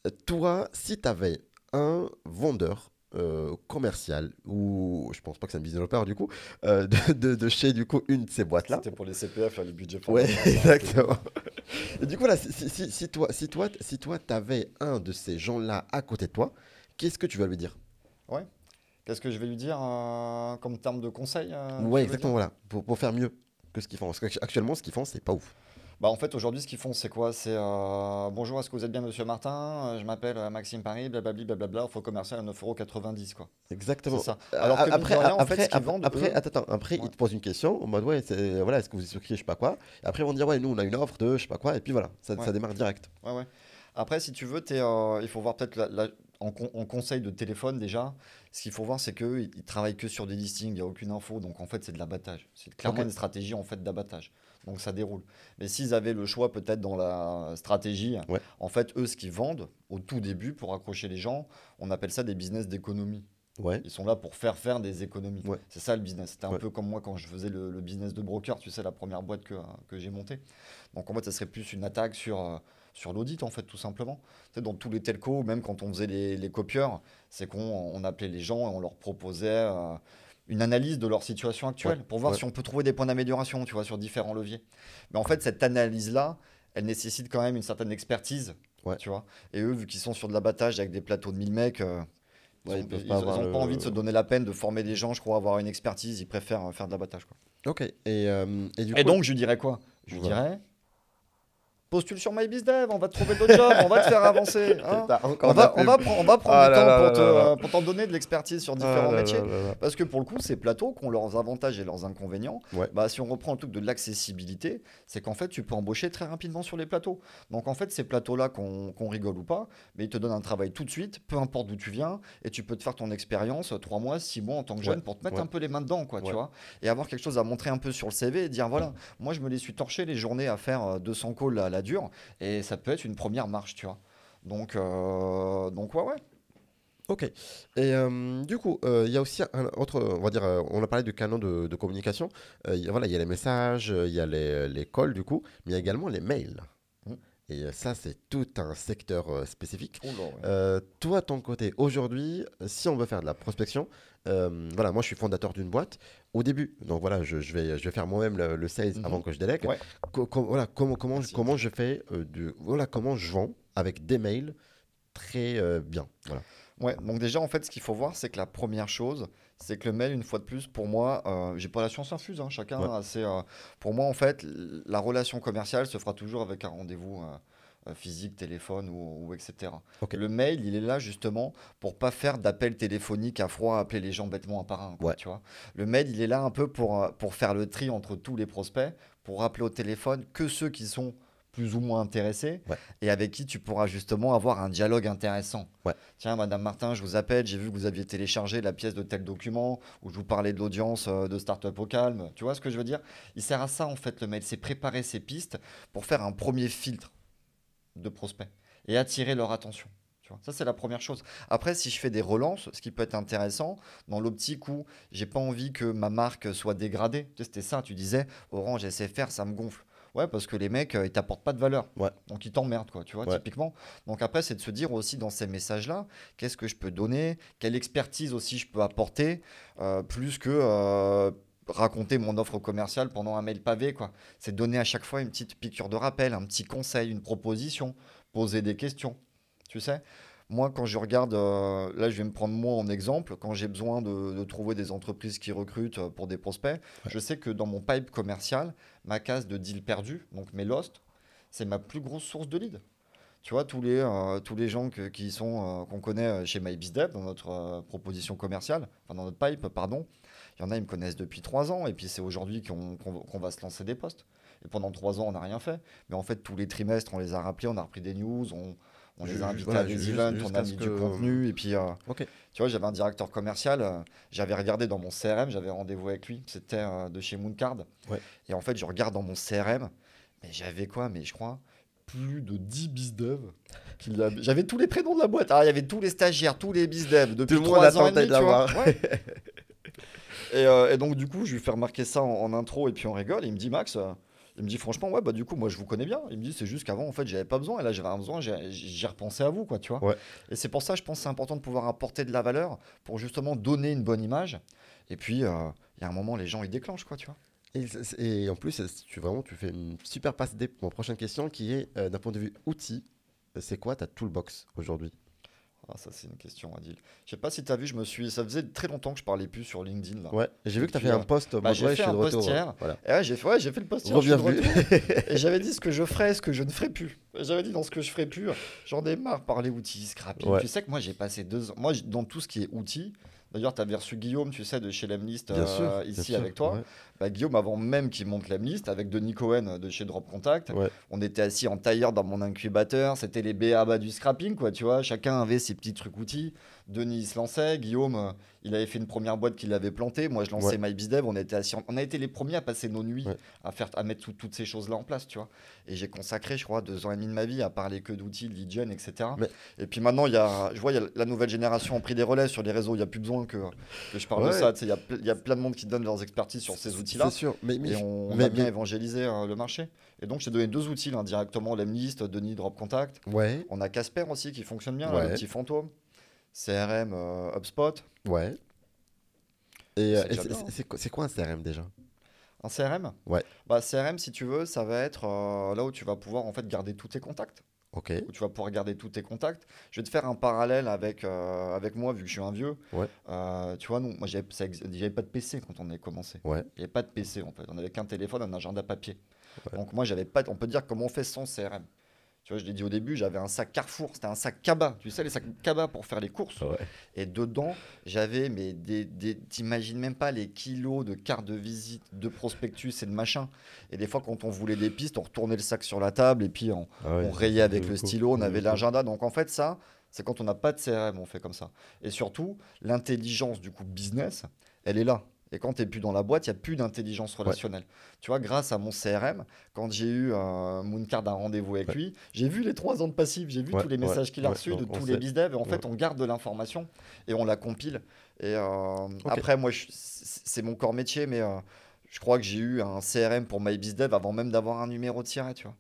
euh, toi, si tu avais un vendeur euh, commercial ou je pense pas que c'est un business developer du coup euh, de, de, chez du coup une de ces boîtes là c'était pour les CPF faire les budgets ouais exactement. Et du coup là si, si, si, toi si toi si toi t'avais un de ces gens là à côté de toi qu'est-ce que tu vas lui dire? Ouais. Qu'est-ce que je vais lui dire comme terme de conseil ouais exactement voilà. Pour, pour, faire mieux que ce qu'ils font parce qu'actuellement ce qu'ils font c'est pas ouf bah, en fait, aujourd'hui, ce qu'ils font, c'est quoi? C'est euh, bonjour, est-ce que vous êtes bien, monsieur Martin? Euh, Je m'appelle euh, Maxime Paris, blablabla, blablabla, offre commercial à 9,90€. Quoi. Exactement. ça. Alors après, après, après, attends, après ils te posent une question en mode ouais, voilà, est-ce que vous êtes souscrit, je sais pas quoi? Et après, ils vont dire ouais, nous, on a une offre de je sais pas quoi, et puis voilà, ça, ça démarre direct. Ouais, ouais. Après, si tu veux, es, il faut voir peut-être en, conseil de téléphone déjà, ce qu'il faut voir, c'est qu'ils ne travaillent que sur des listings, il n'y a aucune info. Donc en fait, c'est de l'abattage. C'est clairement une stratégie en fait d'abattage donc ça déroule. Mais s'ils avaient le choix peut-être dans la stratégie, en fait, eux, ce qu'ils vendent au tout début pour accrocher les gens, on appelle ça des business d'économie. Ouais. Ils sont là pour faire faire des économies. C'est ça le business. C'était un peu comme moi quand je faisais le, business de broker, tu sais, la première boîte que, que j'ai montée. Donc en fait, ça serait plus une attaque sur, euh, sur l'audit, en fait, tout simplement. Tu sais, dans tous les telcos, même quand on faisait les, les copieurs, c'est qu'on appelait les gens et on leur proposait. Euh, une analyse de leur situation actuelle pour voir si on peut trouver des points d'amélioration, tu vois, sur différents leviers. Mais en fait, cette analyse-là, elle nécessite quand même une certaine expertise, tu vois. Et eux, vu qu'ils sont sur de l'abattage avec des plateaux de 1000 mecs, euh, ils n'ont pas, envie de se donner la peine de former des gens, je crois, avoir une expertise, ils préfèrent euh, faire de l'abattage. Ok. Et, euh, et, du coup... et, donc, je dirais quoi? Je dirais, postule sur MyBizDev, on va te trouver d'autres jobs, on va te faire avancer. Hein. on, va, on, va, on, va, prendre ah du temps pour t'en donner de l'expertise sur différents ah métiers. Parce que pour le coup, ces plateaux qui ont leurs avantages et leurs inconvénients, bah, si on reprend le truc de l'accessibilité, c'est qu'en fait, tu peux embaucher très rapidement sur les plateaux. Donc en fait, ces plateaux-là, qu'on rigole ou pas, mais ils te donnent un travail tout de suite, peu importe d'où tu viens, et tu peux te faire ton expérience 3 mois, 6 mois en tant que jeune pour te mettre un peu les mains dedans, quoi, tu vois, et avoir quelque chose à montrer un peu sur le CV et dire voilà, moi je me les suis torchés les journées à faire 200 euh, calls à la dure, et ça peut être une première marche, tu vois. Donc, euh, donc ouais, ouais. Ok. Et euh, du coup, euh, il y a aussi un autre, on va dire, on a parlé du canaux de, communication. voilà, il y a les messages, il y a les, les, calls, du coup, mais il y a également les mails. Mmh. Et ça, c'est tout un secteur spécifique. Oh toi, ton côté, aujourd'hui, si on veut faire de la prospection, voilà, moi, je suis fondateur d'une boîte. Au début, donc voilà, je, vais, je vais faire moi-même le, sales mhm. avant que je délègue. voilà, comment, comment, comment je fais, de, voilà, comment je vends avec des mails très bien. Voilà. Ouais, donc déjà, en fait, ce qu'il faut voir, c'est que la première chose, c'est que le mail, une fois de plus, pour moi, euh, j'ai pas la science infuse, hein, chacun a euh, pour moi, en fait, la relation commerciale se fera toujours avec un rendez-vous euh, physique, téléphone ou, etc. Le mail, il est là justement pour pas faire d'appels téléphoniques à froid, appeler les gens bêtement un par un. tu vois le mail, il est là un peu pour, pour faire le tri entre tous les prospects, pour rappeler au téléphone que ceux qui sont plus ou moins intéressé et avec qui tu pourras justement avoir un dialogue intéressant. Tiens, Madame Martin, je vous appelle, j'ai vu que vous aviez téléchargé la pièce de tel document où je vous parlais de l'audience euh, de Startup au calme. Tu vois ce que je veux dire? Il sert à ça en fait le mail, c'est préparer ses pistes pour faire un premier filtre de prospects et attirer leur attention. Tu vois ça, c'est la première chose. Après, si je fais des relances, ce qui peut être intéressant, dans l'optique où j'ai pas envie que ma marque soit dégradée. C'était ça, tu disais, Orange SFR, ça me gonfle. Ouais, parce que les mecs, euh, ils t'apportent pas de valeur. Ouais. Donc ils t'emmerdent, quoi, tu vois, typiquement. Donc après, c'est de se dire aussi dans ces messages-là, qu'est-ce que je peux donner, quelle expertise aussi je peux apporter, euh, plus que euh, raconter mon offre commerciale pendant un mail pavé, quoi. C'est donner à chaque fois une petite piqûre de rappel, un petit conseil, une proposition, poser des questions, tu sais. Moi, quand je regarde, euh, là, je vais me prendre moi en exemple, quand j'ai besoin de, trouver des entreprises qui recrutent euh, pour des prospects, je sais que dans mon pipe commercial, ma case de deal perdu, donc mes lost, c'est ma plus grosse source de lead. Tu vois, tous les, euh, tous les gens qui sont, qu'on connaît chez MyBizDev, dans notre proposition commerciale, enfin dans notre pipe, pardon, il y en a, ils me connaissent depuis trois ans, et puis c'est aujourd'hui qu'on va se lancer des postes. Et pendant trois ans, on n'a rien fait. Mais en fait, tous les trimestres, on les a rappelés, on a repris des news, on, on les a invités à des events, on a mis du contenu. Et puis, euh, tu vois, j'avais un directeur commercial, euh, j'avais regardé dans mon CRM, j'avais rendez-vous avec lui, c'était euh, de chez Mooncard. Et en fait, je regarde dans mon CRM, mais j'avais quoi Mais je crois plus de 10 bizdev. J'avais tous les prénoms de la boîte. Ah, il y avait tous les stagiaires, tous les bizdev depuis 3 ans et demi, tu vois. et, et, donc, du coup, je lui fais remarquer ça en, en, intro et puis on rigole. Et il me dit, Max, il me dit franchement, ouais, bah du coup, moi je vous connais bien. Il me dit, c'est juste qu'avant, en fait, j'avais pas besoin. Et là, j'avais un besoin, j'ai repensé à vous, quoi, tu vois. Et c'est pour ça, je pense c'est important de pouvoir apporter de la valeur pour justement donner une bonne image. Et puis, euh, il y a un moment, les gens, ils déclenchent, quoi, tu vois. Et, en plus, tu, vraiment, tu fais une super passe des pour ma prochaine question qui est euh, d'un point de vue outil. C'est quoi ta toolbox aujourd'hui? Ah, ça, c'est une question, Adil. Je sais pas si tu as vu, je me suis. Ça faisait très longtemps que je parlais plus sur LinkedIn. Là. Ouais, j'ai vu que tu as fait un post. Bah, j'ai fait un post hier. ouais, j'ai fait, ouais, fait, le post hier. et j'avais dit ce que je ferais, ce que je ne ferais plus. J'avais dit dans ce que je ferais plus. J'en ai marre de parler outils, scrapping. Tu sais que moi, j'ai passé deux ans. Moi, dans tout ce qui est outils, D'ailleurs, tu avais reçu Guillaume, tu sais, de chez Lemlist euh, ici avec toi. Bah, Guillaume, avant même qu'il monte Lemlist, avec Denis Cohen de chez Drop Contact, on était assis en tailleur dans mon incubateur. C'était les BABA du scrapping, quoi, tu vois. Chacun avait ses petits trucs outils. Denis se lançait. Guillaume, il avait fait une première boîte qu'il avait plantée. Moi, je lançais MyBizDev. On, était assis on a été les premiers à passer nos nuits à, faire, à mettre toutes ces choses-là en place, tu vois. Et j'ai consacré, je crois, deux ans et demi de ma vie à parler que d'outils, de lead gen, etc. Et puis maintenant, il y a, je vois, il y a la nouvelle génération a pris des relais sur les réseaux. Il n'y a plus besoin que, que je parle de ça. Il y a, y a, plein de monde qui donne leurs expertises sur ces outils-là. C'est sûr. Mais, et on, a bien évangelisé euh, le marché. Et donc, j'ai donné deux outils là, directement Lemlist, Denis Drop Contact. Ouais. On a Casper aussi qui fonctionne bien, le petit fantôme. CRM euh, HubSpot. Ouais. Et, euh, c'est quoi un CRM déjà? Un CRM Ouais. Bah, CRM, si tu veux, ça va être euh, là où tu vas pouvoir en fait garder tous tes contacts. Où tu vas pouvoir garder tous tes contacts. Je vais te faire un parallèle avec, avec moi, vu que je suis un vieux. Ouais. tu vois, nous, moi, j'avais pas de PC quand on a commencé. Ouais. Il n'y avait pas de PC en fait. On avait qu'un téléphone, un agenda papier. Donc, moi, j'avais pas. On peut dire comment on fait sans CRM. Tu vois, je l'ai dit au début, j'avais un sac Carrefour, c'était un sac Kaba, tu sais, les sacs Kaba pour faire les courses. Et dedans, j'avais, mais des, des t'imagines même pas les kilos de cartes de visite, de prospectus et de machin. Et des fois, quand on voulait des pistes, on retournait le sac sur la table et puis on, ah on rayait avec le stylo, on avait l'agenda. Donc en fait, ça, c'est quand on n'a pas de CRM, on fait comme ça. Et surtout, l'intelligence du coup business, elle est là. Et quand tu n'es plus dans la boîte, il n'y a plus d'intelligence relationnelle. Tu vois, grâce à mon CRM, quand j'ai eu un Mooncard un rendez-vous avec lui, j'ai vu les trois ans de passif, j'ai vu tous les messages qu'il a reçus de tous les bizdev. Et en fait, on garde de l'information et on la compile. Et euh, après, moi, c'est mon corps métier, mais euh, je crois que j'ai eu un CRM pour MyBizDev avant même d'avoir un numéro de tiret, tu vois.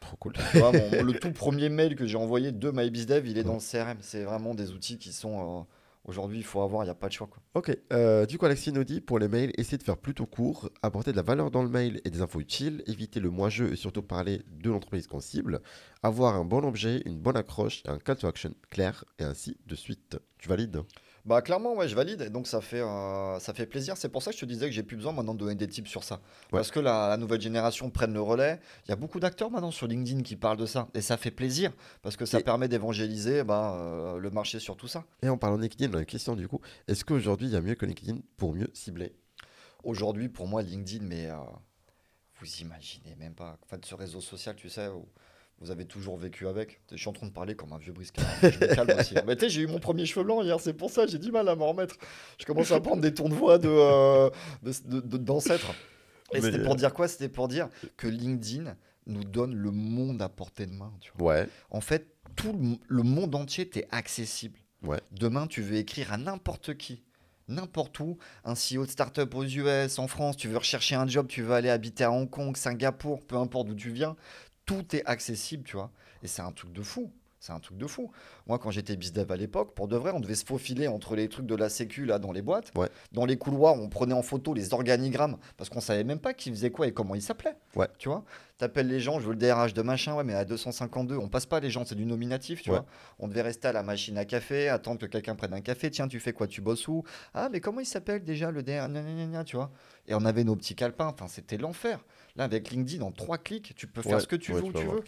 trop cool. le tout premier mail que j'ai envoyé de MyBizDev, il est dans le CRM. C'est vraiment des outils qui sont. Aujourd'hui, il faut avoir, il n'y a pas de choix. Ok. Euh, du coup, Alexis nous dit pour les mails, essayez de faire plutôt court, apporter de la valeur dans le mail et des infos utiles, éviter le moi-jeu et surtout parler de l'entreprise qu'on cible, avoir un bon objet, une bonne accroche et un call to action clair, et ainsi de suite. Tu valides? Bah clairement, ouais, je valide. Donc ça fait, euh, ça fait plaisir. C'est pour ça que je te disais que j'ai plus besoin maintenant de donner des tips sur ça. Parce que la, nouvelle génération prenne le relais. Il y a beaucoup d'acteurs maintenant sur LinkedIn qui parlent de ça. Et ça fait plaisir parce que ça permet d'évangéliser bah, euh, le marché sur tout ça. Et en parlant de LinkedIn, une question du coup. Est-ce qu'aujourd'hui, il y a mieux que LinkedIn pour mieux cibler? Aujourd'hui, pour moi, LinkedIn, mais euh, vous imaginez même pas. En fait, ce réseau social, tu sais, vous avez toujours vécu avec. Je suis en train de parler comme un vieux briscard. Je me calme aussi. Mais tu sais, j'ai eu mon premier cheveu blanc hier, c'est pour ça, j'ai du mal à m'en remettre. Je commence à prendre des tons de voix de, euh, d'ancêtres. Et c'était pour dire quoi? C'était pour dire que LinkedIn nous donne le monde à portée de main. Tu vois. Ouais. En fait, tout le monde entier t'est accessible. Ouais. Demain, tu veux écrire à n'importe qui n'importe où, un CEO de start-up aux US, en France, tu veux rechercher un job, tu veux aller habiter à Hong Kong, Singapour, peu importe d'où tu viens, tout est accessible, tu vois. Et c'est un truc de fou. C'est un truc de fou. Moi, quand j'étais bizdev à l'époque, pour de vrai, on devait se faufiler entre les trucs de la sécu là dans les boîtes. Dans les couloirs, on prenait en photo les organigrammes parce qu'on savait même pas qui faisait quoi et comment il s'appelait. Ouais. Tu vois T'appelles les gens, je veux le DRH de machin, ouais, mais à 252, on passe pas les gens, c'est du nominatif, tu vois. On devait rester à la machine à café, attendre que quelqu'un prenne un café. Tiens, tu fais quoi Tu bosses où? Ah, mais comment il s'appelle déjà le DRH Tu vois Et on avait nos petits calepins. Enfin, c'était l'enfer. Là, avec LinkedIn, en trois clics, tu peux faire ce que tu veux où tu veux.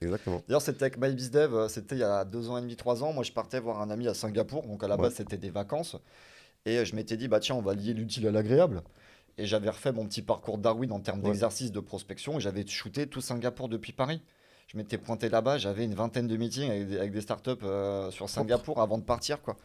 Exactement. D'ailleurs, c'était avec MyBizDev, euh, c'était il y a deux ans et demi, trois ans. Moi, je partais voir un ami à Singapour, donc à la base, c'était des vacances. Et euh, je m'étais dit, bah tiens, on va lier l'utile à l'agréable. Et j'avais refait mon petit parcours Darwin en termes d'exercice de prospection et j'avais shooté tout Singapour depuis Paris. Je m'étais pointé là-bas, j'avais une vingtaine de meetings avec des, startups euh, sur Singapour avant de partir. quoi.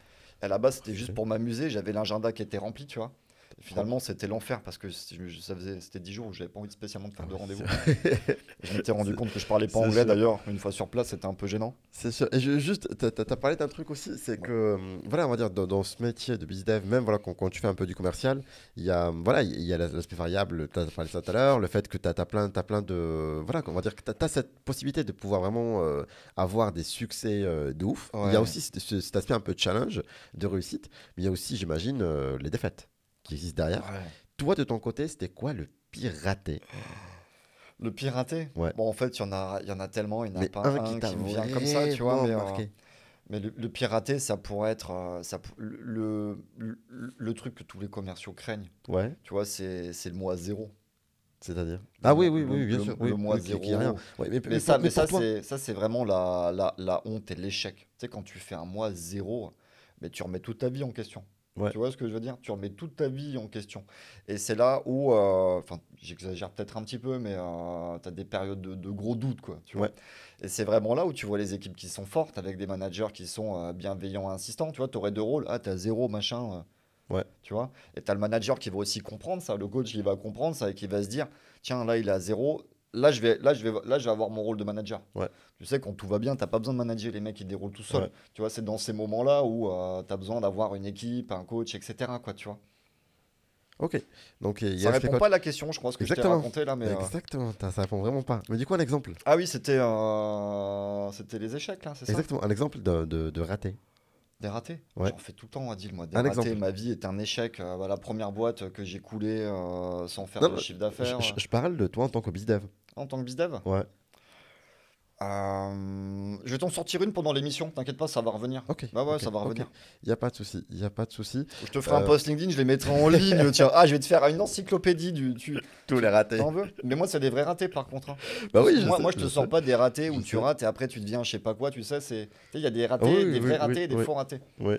Et à la base, c'était juste pour m'amuser, j'avais l'agenda qui était rempli, tu vois. Finalement, c'était l'enfer parce que ça faisait, c'était 10 jours où j'avais pas envie spécialement de faire de ah, rendez-vous. je m'étais rendu compte que je parlais pas anglais d'ailleurs. Une fois sur place, c'était un peu gênant. C'est sûr. Et juste, tu as, parlé d'un truc aussi, c'est que, hum, voilà, on va dire, dans, ce métier de business même voilà, quand, tu fais un peu du commercial, il y a, voilà, il y a l'aspect variable, tu as parlé ça tout à l'heure, le fait que tu as, plein, as plein de. Voilà, on va dire que tu as, cette possibilité de pouvoir vraiment euh, avoir des succès euh, de ouf. Il y a aussi cet, aspect un peu challenge, de réussite, mais il y a aussi, j'imagine, euh, les défaites qui existe derrière. Toi, de ton côté, c'était quoi le pire raté? Le pire raté? Ouais. Bon, en fait, il y, en a, y en a tellement, il n'y en a pas un, qui, me vient comme ça, tu vois. Mais, euh, mais le, le, pire raté, ça pourrait être euh, ça, le, le, le, truc que tous les commerciaux craignent. Ouais. Tu vois, c'est le mois zéro. C'est-à-dire? Ah oui, oui, oui, bien sûr. Le, mois zéro. mais, ça, mais ça, c'est vraiment la, la, la honte et l'échec. Tu sais, quand tu fais un mois zéro, mais tu remets toute ta vie en question. Tu vois ce que je veux dire? Tu remets toute ta vie en question. Et c'est là où, euh, enfin, j'exagère peut-être un petit peu, mais euh, tu as des périodes de, gros doutes, quoi. Tu vois et c'est vraiment là où tu vois les équipes qui sont fortes, avec des managers qui sont euh, bienveillants et insistants. Tu vois, tu aurais deux rôles. Ah, tu as zéro, machin. ouais. Tu vois Et tu as le manager qui va aussi comprendre ça. Le coach, il va comprendre ça et qui va se dire tiens, là, il a zéro là je vais là je vais là je vais avoir mon rôle de manager. Ouais. Tu sais quand tout va bien, tu n'as pas besoin de manager les mecs qui déroulent tout seul. Tu vois, c'est dans ces moments-là où euh, tu as besoin d'avoir une équipe, un coach, etc. quoi, tu vois. Ok. Donc il ça répond pas à la question, je crois ce que Exactement. je t'ai raconté là, mais euh, exactement. Ça répond vraiment pas. Mais du coup un exemple? Ah oui, c'était euh... c'était les échecs là, c'est ça? Exactement. Un exemple de, de, de raté. Des ratés? Ouais. J'en fais tout le temps, Adil, moi. Des ratés, ma vie est un échec. Euh, la première boîte que j'ai coulée euh, sans faire de chiffre d'affaires. Je, parle de toi en tant que bizdev. En tant que bizdev Ouais. Euh, je vais t'en sortir une pendant l'émission, t'inquiète pas, ça va revenir. Ok. Bah ouais, ça va revenir. Il y a pas de souci, il y a pas de souci. Je te ferai un post LinkedIn, je les mettrai en ligne. tiens, ah, je vais te faire une encyclopédie du. Tu... Tous les ratés. T'en veux Mais moi, c'est des vrais ratés par contre. Hein. Bah oui. moi, moi, je, te sors pas des ratés où tu rates et après tu deviens je sais pas quoi. Tu sais, c'est. Il y a des ratés, des vrais ratés, et des faux ratés. Oui.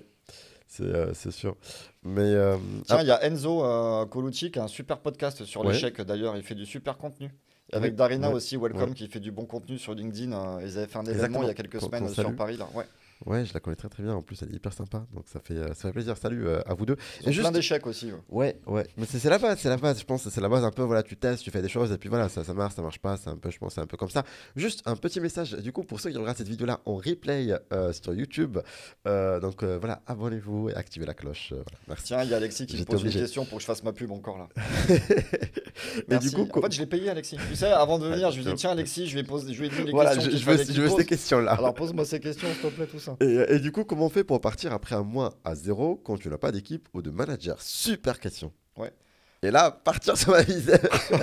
Euh, c'est sûr. Mais euh, Tiens, il y a Enzo euh, Colucci qui a un super podcast sur l'échec d'ailleurs. Il fait du super contenu. Avec Darina aussi, Welcome, qui fait du bon contenu sur LinkedIn. ils avaient fait un événement il y a quelques semaines sur Paris. Là. Ouais. Ouais, je la connais très très bien. En plus, elle est hyper sympa. Donc ça fait, ça fait plaisir. Salut à vous deux. Ils juste... plein d'échecs aussi. Ouais, ouais. Mais c'est la base, c'est la base. Je pense c'est la base un peu. Voilà, tu testes, tu fais des choses et puis voilà, ça, ça marche, ça marche pas. C'est un peu, je pense, c'est un peu comme ça. Juste un petit message. Du coup, pour ceux qui regardent cette vidéo là en replay sur YouTube, donc voilà, abonnez-vous et activez la cloche. Merci. Tiens, il y a Alexis qui me pose une question pour que je fasse ma pub encore là. Mais du coup, en fait, je l'ai payé, Alexis. Tu sais, avant de venir, je lui ai dit tiens, Alexis, je vais poser, je lui ai dit les questions. Je, je veux, je veux ces questions-là. Alors pose-moi ces questions, s'il te plaît, tout ça. Et, du coup, comment on fait pour partir après un mois à zéro quand tu n'as pas d'équipe ou de manager? Super question. Ouais. Et là, partir sur ma visée.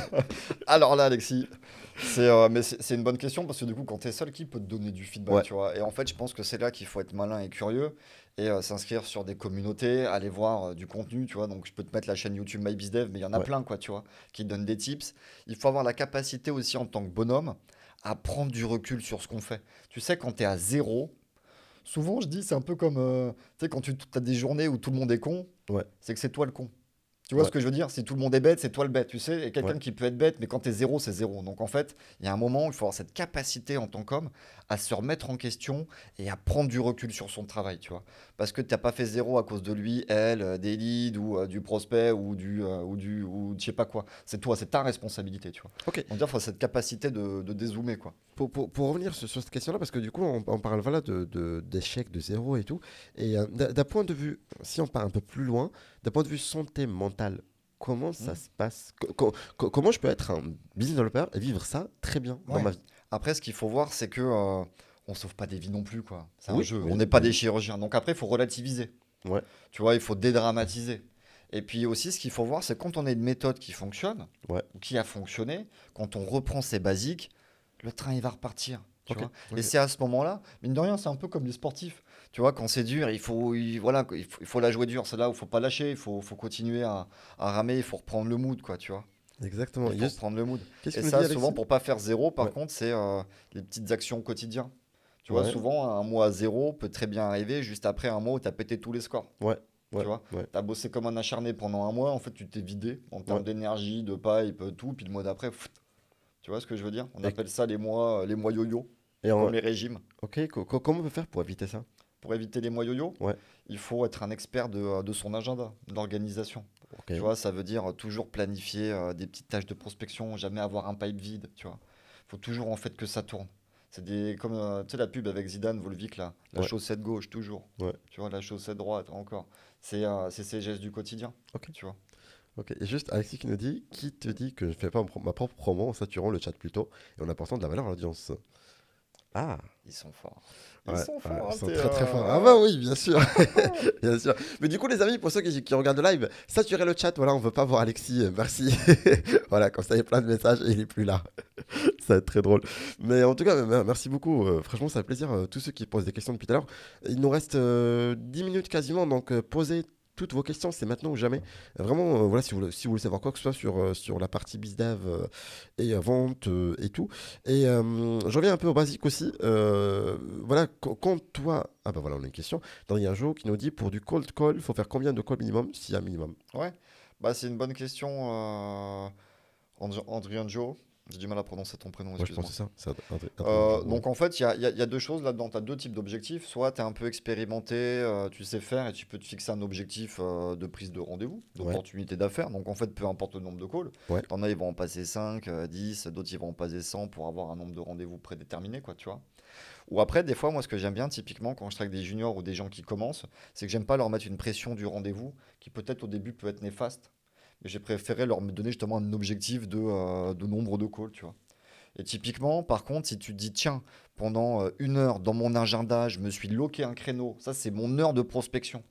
Alors là, Alexis, c'est euh, mais c'est une bonne question parce que du coup, quand tu es seul, qui peut te donner du feedback, tu vois? Et en fait, je pense que c'est là qu'il faut être malin et curieux et euh, s'inscrire sur des communautés, aller voir euh, du contenu, tu vois? Donc, je peux te mettre la chaîne YouTube MyBizDev, mais il y en a plein, quoi, tu vois, qui donnent des tips. Il faut avoir la capacité aussi en tant que bonhomme à prendre du recul sur ce qu'on fait. Tu sais, quand tu es à zéro, souvent je dis, c'est un peu comme, tu sais, quand tu as des journées où tout le monde est con, c'est que c'est toi le con. Tu vois ce que je veux dire? Si tout le monde est bête, c'est toi le bête, tu sais? Et quelqu'un qui peut être bête, mais quand tu es zéro, c'est zéro. Donc en fait, il y a un moment où il faut avoir cette capacité en tant qu'homme à se remettre en question et à prendre du recul sur son travail, tu vois? Parce que tu n'as pas fait zéro à cause de lui, elle, euh, des leads ou euh, du prospect ou du, euh, ou du ou je sais pas quoi. C'est toi, c'est ta responsabilité, tu vois. Ok. Donc il faut cette capacité de, de dézoomer, quoi. Pour, pour, pour revenir sur, cette question-là, parce que du coup, on, parle voilà, d'échecs, de, de, zéro et tout. Et d'un point de vue, si on part un peu plus loin, d'un point de vue santé mentale, comment ça mmh. se passe? Comment je peux être un business developer et vivre ça très bien dans ma vie? Après, ce qu'il faut voir, c'est que on sauve pas des vies non plus, quoi. C'est un jeu. on n'est pas des chirurgiens. Donc après, il faut relativiser. Ouais. Tu vois, il faut dédramatiser. Et puis aussi, ce qu'il faut voir, c'est quand on a une méthode qui fonctionne, ou qui a fonctionné, quand on reprend ses basiques, le train, il va repartir. Et c'est à ce moment-là, mine de rien, c'est un peu comme les sportifs. Tu vois, quand c'est dur, il faut, voilà, il faut, la jouer dur. C'est là où il faut pas lâcher, il faut, faut continuer à, à, ramer, il faut reprendre le mood, quoi, tu vois. Exactement. Il faut reprendre le mood. Et ça, souvent, pour pas faire zéro, par contre, c'est euh, les petites actions quotidiennes. Tu vois, souvent, un mois à zéro peut très bien arriver juste après un mois où tu as pété tous les scores. Ouais. tu vois, tu as bossé comme un acharné pendant un mois, en fait, tu t'es vidé en termes d'énergie, de pipe, tout, puis le mois d'après, tu vois ce que je veux dire? On appelle ça les mois, les mois yo-yo. Et comme les régimes. Ok, comment on peut faire pour éviter ça? Pour éviter les mois yo-yo, ouais. il faut être un expert de, de son agenda, de l'organisation. Tu vois, ça veut dire toujours planifier euh, des petites tâches de prospection, jamais avoir un pipe vide, tu vois. Il faut toujours en fait que ça tourne. C'est des comme euh, tu sais la pub avec Zidane Volvic là, la chaussette gauche toujours. Tu vois la chaussette droite encore. C'est euh, ces gestes du quotidien. Ok. Tu vois. Ok, et juste Alexis qui nous dit Qui te dit que je ne fais pas ma propre promo en saturant le chat plus tôt et en apportant de la valeur à l'audience? Ah, ils sont forts. Ils sont forts. ils sont très très forts. Ah bah oui, bien sûr. bien sûr. Mais du coup, les amis, pour ceux qui, regardent le live, saturez le chat. Voilà, on veut pas voir Alexis. Euh, merci. voilà, comme ça, il y a plein de messages et il est plus là. ça va être très drôle. Mais en tout cas, merci beaucoup. Euh, franchement, ça fait plaisir. Euh, tous ceux qui posent des questions depuis tout à l'heure. Il nous reste 10 minutes quasiment, donc posez toutes vos questions, c'est maintenant ou jamais. Vraiment, euh, voilà, si vous, voulez savoir quoi que ce soit sur, euh, sur la partie BizDev euh, et vente et tout. Et je reviens un peu au basique aussi. voilà, quand, toi. Ah bah voilà, on a une question. un jour qui nous dit pour du cold call, il faut faire combien de calls minimum s'il y a un minimum? Ouais, bah, c'est une bonne question, André Joe. J'ai du mal à prononcer ton prénom. je pense ça. Euh, donc en fait, il y, y a, deux choses là-dedans. Tu as deux types d'objectifs. Soit tu es un peu expérimenté, euh, tu sais faire et tu peux te fixer un objectif euh, de prise de rendez-vous, d'opportunité d'affaires. Donc en fait, peu importe le nombre de calls, ouais. t'en as, ils vont en passer 5, 10, d'autres ils vont en passer 100 pour avoir un nombre de rendez-vous prédéterminé, quoi, tu vois. Ou après, des fois, moi, ce que j'aime bien, typiquement, quand je traque des juniors ou des gens qui commencent, c'est que j'aime pas leur mettre une pression du rendez-vous qui peut-être au début peut être néfaste j'ai préféré leur donner justement un objectif de, euh, de, nombre de calls, tu vois. Et typiquement, par contre, si tu te dis, tiens, pendant euh, une heure dans mon agenda, je me suis loqué un créneau, ça c'est mon heure de prospection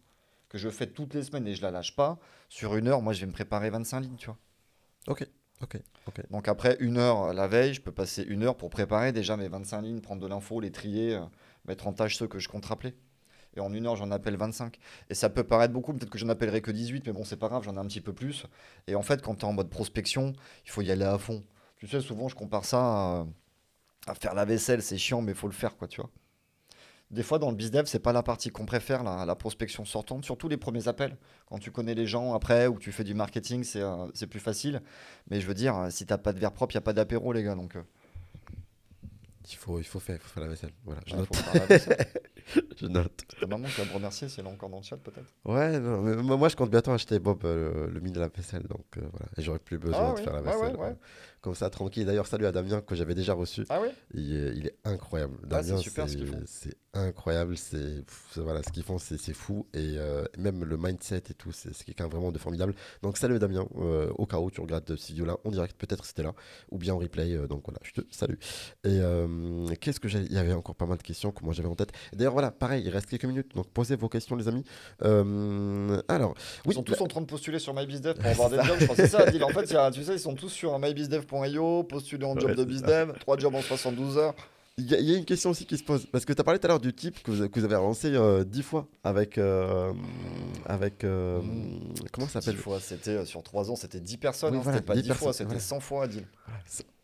que je fais toutes les semaines et je la lâche pas, sur une heure, moi je vais me préparer 25 lignes, tu vois. Ok, ok, ok. Donc après une heure la veille, je peux passer une heure pour préparer déjà mes 25 lignes, prendre de l'info, les trier, euh, mettre en tâche ceux que je compte rappeler. Et en une heure, j'en appelle 25. Et ça peut paraître beaucoup, peut-être que j'en appellerai que 18, mais bon, c'est pas grave, j'en ai un petit peu plus. Et en fait, quand tu es en mode prospection, il faut y aller à fond. Tu sais, souvent, je compare ça à, faire la vaisselle, c'est chiant, mais il faut le faire, quoi, tu vois. Des fois, dans le bizdev, c'est pas la partie qu'on préfère, la, la, prospection sortante, surtout les premiers appels. Quand tu connais les gens après ou tu fais du marketing, c'est euh, plus facile. Mais je veux dire, si t'as pas de verre propre, il a pas d'apéro, les gars. Donc, euh. Il faut, il faut faire, faut faire la vaisselle. Voilà, je note. faut faire la vaisselle. je note. Ta maman qui va me remercier si elle est encore dans le chat, peut-être. Ouais, non, mais moi, je compte bientôt acheter Bob euh, le, le mini de la vaisselle, donc euh, voilà. Et j'aurais plus besoin Ah de oui, faire la vaisselle. ouais, ouais. ouais. Comme ça, tranquille. D'ailleurs, salut à Damien que j'avais déjà reçu. Ah oui? Il est, il est incroyable. Ah, c'est Damien, super ce qu'ils font. c'est incroyable. C'est voilà, ce qu'ils font, c'est fou. Et euh, même le mindset et tout, c'est quelqu'un vraiment de formidable. Donc, salut Damien. euh, au cas où tu regardes cette vidéo-là en direct, peut-être c'était là, ou bien en replay. euh, donc voilà, je te salue. Et qu'est-ce que j'ai Il y avait encore pas mal de questions que moi j'avais en tête. D'ailleurs, voilà, pareil, il reste quelques minutes. Donc, posez vos questions, les amis. Alors, Ils oui, sont bah- tous en train de postuler sur MyBizDev pour avoir des jobs. Je crois que c'est ça, Adil. En fait, tu sais, ils sont tous sur mybizdev.io, postulés en job Ouais, de c'est bizdev, 3 jobs en 72 heures. Il y, y a une question aussi qui se pose. Parce que tu as parlé tout à l'heure du type que vous, que vous avez lancé euh, dix fois avec. euh, avec euh, Mm. Comment ça 10 s'appelle fois, c'était euh, sur 3 ans, c'était 10 personnes. Oui, hein, voilà, c'était pas 10 10 fois, c'était voilà. 100 fois, Adil.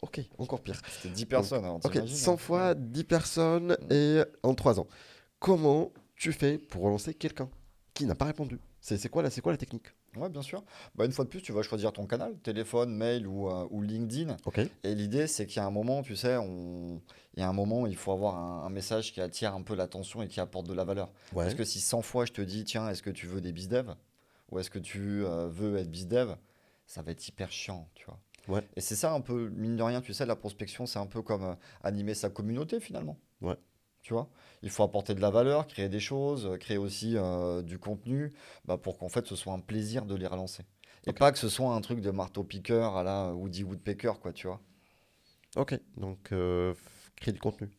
Ok, encore pire. C'était 10 personnes. alors, Ok, t'imagines, 100 hein. fois 10 personnes et en 3 ans. Comment tu fais pour relancer quelqu'un qui n'a pas répondu? C'est quoi, la- quoi la technique? Ouais, bien sûr. Bah, une fois de plus, tu vas choisir ton canal, téléphone, mail ou, euh, ou LinkedIn. Ok. Et l'idée, c'est qu'il y a un moment, tu sais, on... il y a un moment, il faut avoir un, un message qui attire un peu l'attention et qui apporte de la valeur. Ouais. Parce que si 100 fois je te dis, tiens, est-ce que tu veux des bizdev Ou est-ce que tu euh, veux être bizdev Ça va être hyper chiant, tu vois. Ouais. Et c'est ça un peu, mine de rien, tu sais, la prospection, c'est un peu comme euh, animer sa communauté finalement. Ouais. Tu vois Il faut apporter de la valeur, créer des choses, euh, créer aussi euh, du contenu bah, pour qu'en fait ce soit un plaisir de les relancer. Et pas que ce soit un truc de marteau-piqueur à la Woody Woodpecker, quoi, tu vois. Ok, donc euh, créer du contenu.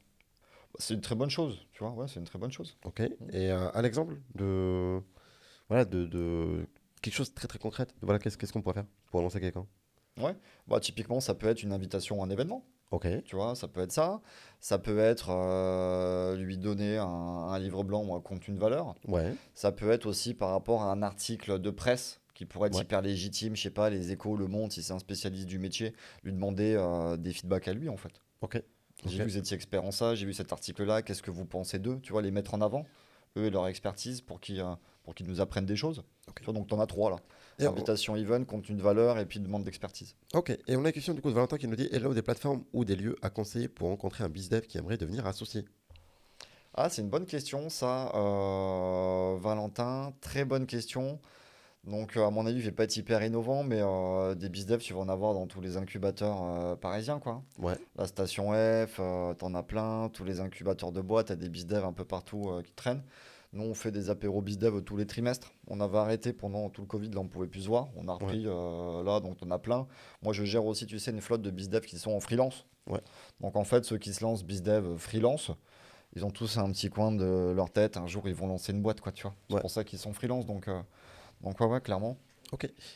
C'est une très bonne chose, tu vois, ouais, c'est une très bonne chose. Ok. Et euh, un exemple de. Voilà, de, de quelque chose de très très concret. Voilà, qu'est-ce qu'on pourrait faire pour relancer quelqu'un? Bah, typiquement, ça peut être une invitation à un événement. Ok. Tu vois, ça peut être ça. Ça peut être euh, lui donner un, un livre blanc ou un contenu de valeur. Ouais. Ça peut être aussi par rapport à un article de presse qui pourrait être Ouais. hyper légitime. Je sais pas, les échos, le monde, si c'est un spécialiste du métier, lui demander euh, des feedbacks à lui, en fait. Ok. J'ai Ok. vu que vous étiez expert en ça, j'ai vu cet article-là, qu'est-ce que vous pensez d'eux? Tu vois, les mettre en avant, eux et leur expertise, pour qu'ils euh, pour qu'ils nous apprennent des choses. Ok. Tu vois, donc, tu en as trois là. Et on- Invitation even, contenu de valeur et puis demande d'expertise. Ok, et on a une question du coup de Valentin qui nous dit Hello, des plateformes ou des lieux à conseiller pour rencontrer un bizdev qui aimerait devenir associé? Ah, c'est une bonne question, ça, euh, Valentin. Très bonne question. Donc, euh, à mon avis, je vais pas être hyper innovant, mais euh, des bizdev, tu vas en avoir dans tous les incubateurs euh, parisiens, quoi. Ouais. La station F, euh, t'en as plein. Tous les incubateurs de boîtes, t'as des bizdev un peu partout qui traînent. Nous, on fait des apéros bizdev tous les trimestres. On avait arrêté pendant tout le Covid, là, on pouvait plus se voir. On a repris euh, là, donc on a plein. Moi, je gère aussi, tu sais, une flotte de bizdev qui sont en freelance. Ouais. Donc, en fait, ceux qui se lancent bizdev freelance, ils ont tous un petit coin de leur tête. Un jour, ils vont lancer une boîte, quoi, tu vois. C'est Ouais. pour ça qu'ils sont freelance. Donc, euh, donc ouais, ouais, clairement.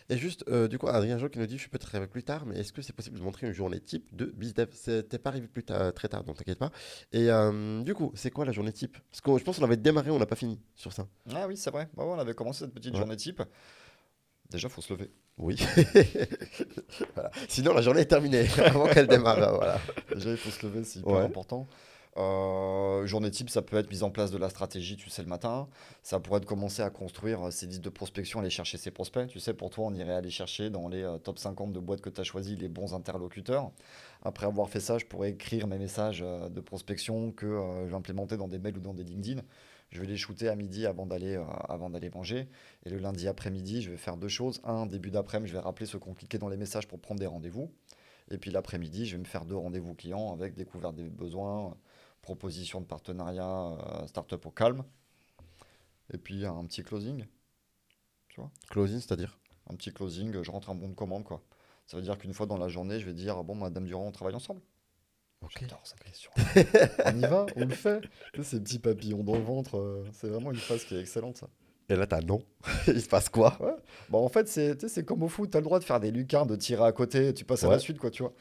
Et juste, euh, du coup, Adrien Jo qui nous dit Je suis peut-être arrivé plus tard, mais est-ce que c'est possible de montrer une journée type de bizdev T'es pas arrivé plus tard, très tard, donc t'inquiète pas. Et euh, du coup, c'est quoi la journée type? Parce que je pense qu'on avait démarré, on n'a pas fini sur ça. Ah oui, c'est vrai. Ouais, on avait commencé cette petite Ouais. journée type. Déjà, faut se lever. Oui. Voilà. Sinon, la journée est terminée avant qu'elle démarre. voilà. Déjà, il faut se lever, c'est hyper Ouais. important. Euh, journée type, ça peut être mise en place de la stratégie, tu sais, le matin. Ça pourrait être commencer à construire euh, ses listes de prospection, aller chercher ses prospects. Tu sais, pour toi, on irait aller chercher dans les euh, top 50 de boîtes que tu as choisi les bons interlocuteurs. Après avoir fait ça, je pourrais écrire mes messages euh, de prospection que euh, j'implémentais dans des mails ou dans des LinkedIn. Je vais les shooter à midi avant d'aller euh, avant manger. Et le lundi après-midi, je vais faire deux choses. Un, début d'après-midi, je vais rappeler ceux qui ont cliqué dans les messages pour prendre des rendez-vous. Et puis l'après-midi, je vais me faire deux rendez-vous clients avec découverte des besoins, proposition de partenariat, euh, startup au calme. Et puis un petit closing. Tu vois Closing, c'est-à-dire Un petit closing, je rentre un bon de commande, quoi. Ça veut dire qu'une fois dans la journée, je vais dire Bon, Madame Durand, on travaille ensemble. Ok. J'adore cette question. on y va, on le fait. Tu sais, ces petits papillons dans le ventre, euh, c'est vraiment une phase qui est excellente, ça. Et là, t'as non. Il se passe quoi? Bon, en fait, c'est comme au foot, t'as le droit de faire des lucarnes, de tirer à côté, tu passes à Ouais. la suite, quoi, tu vois.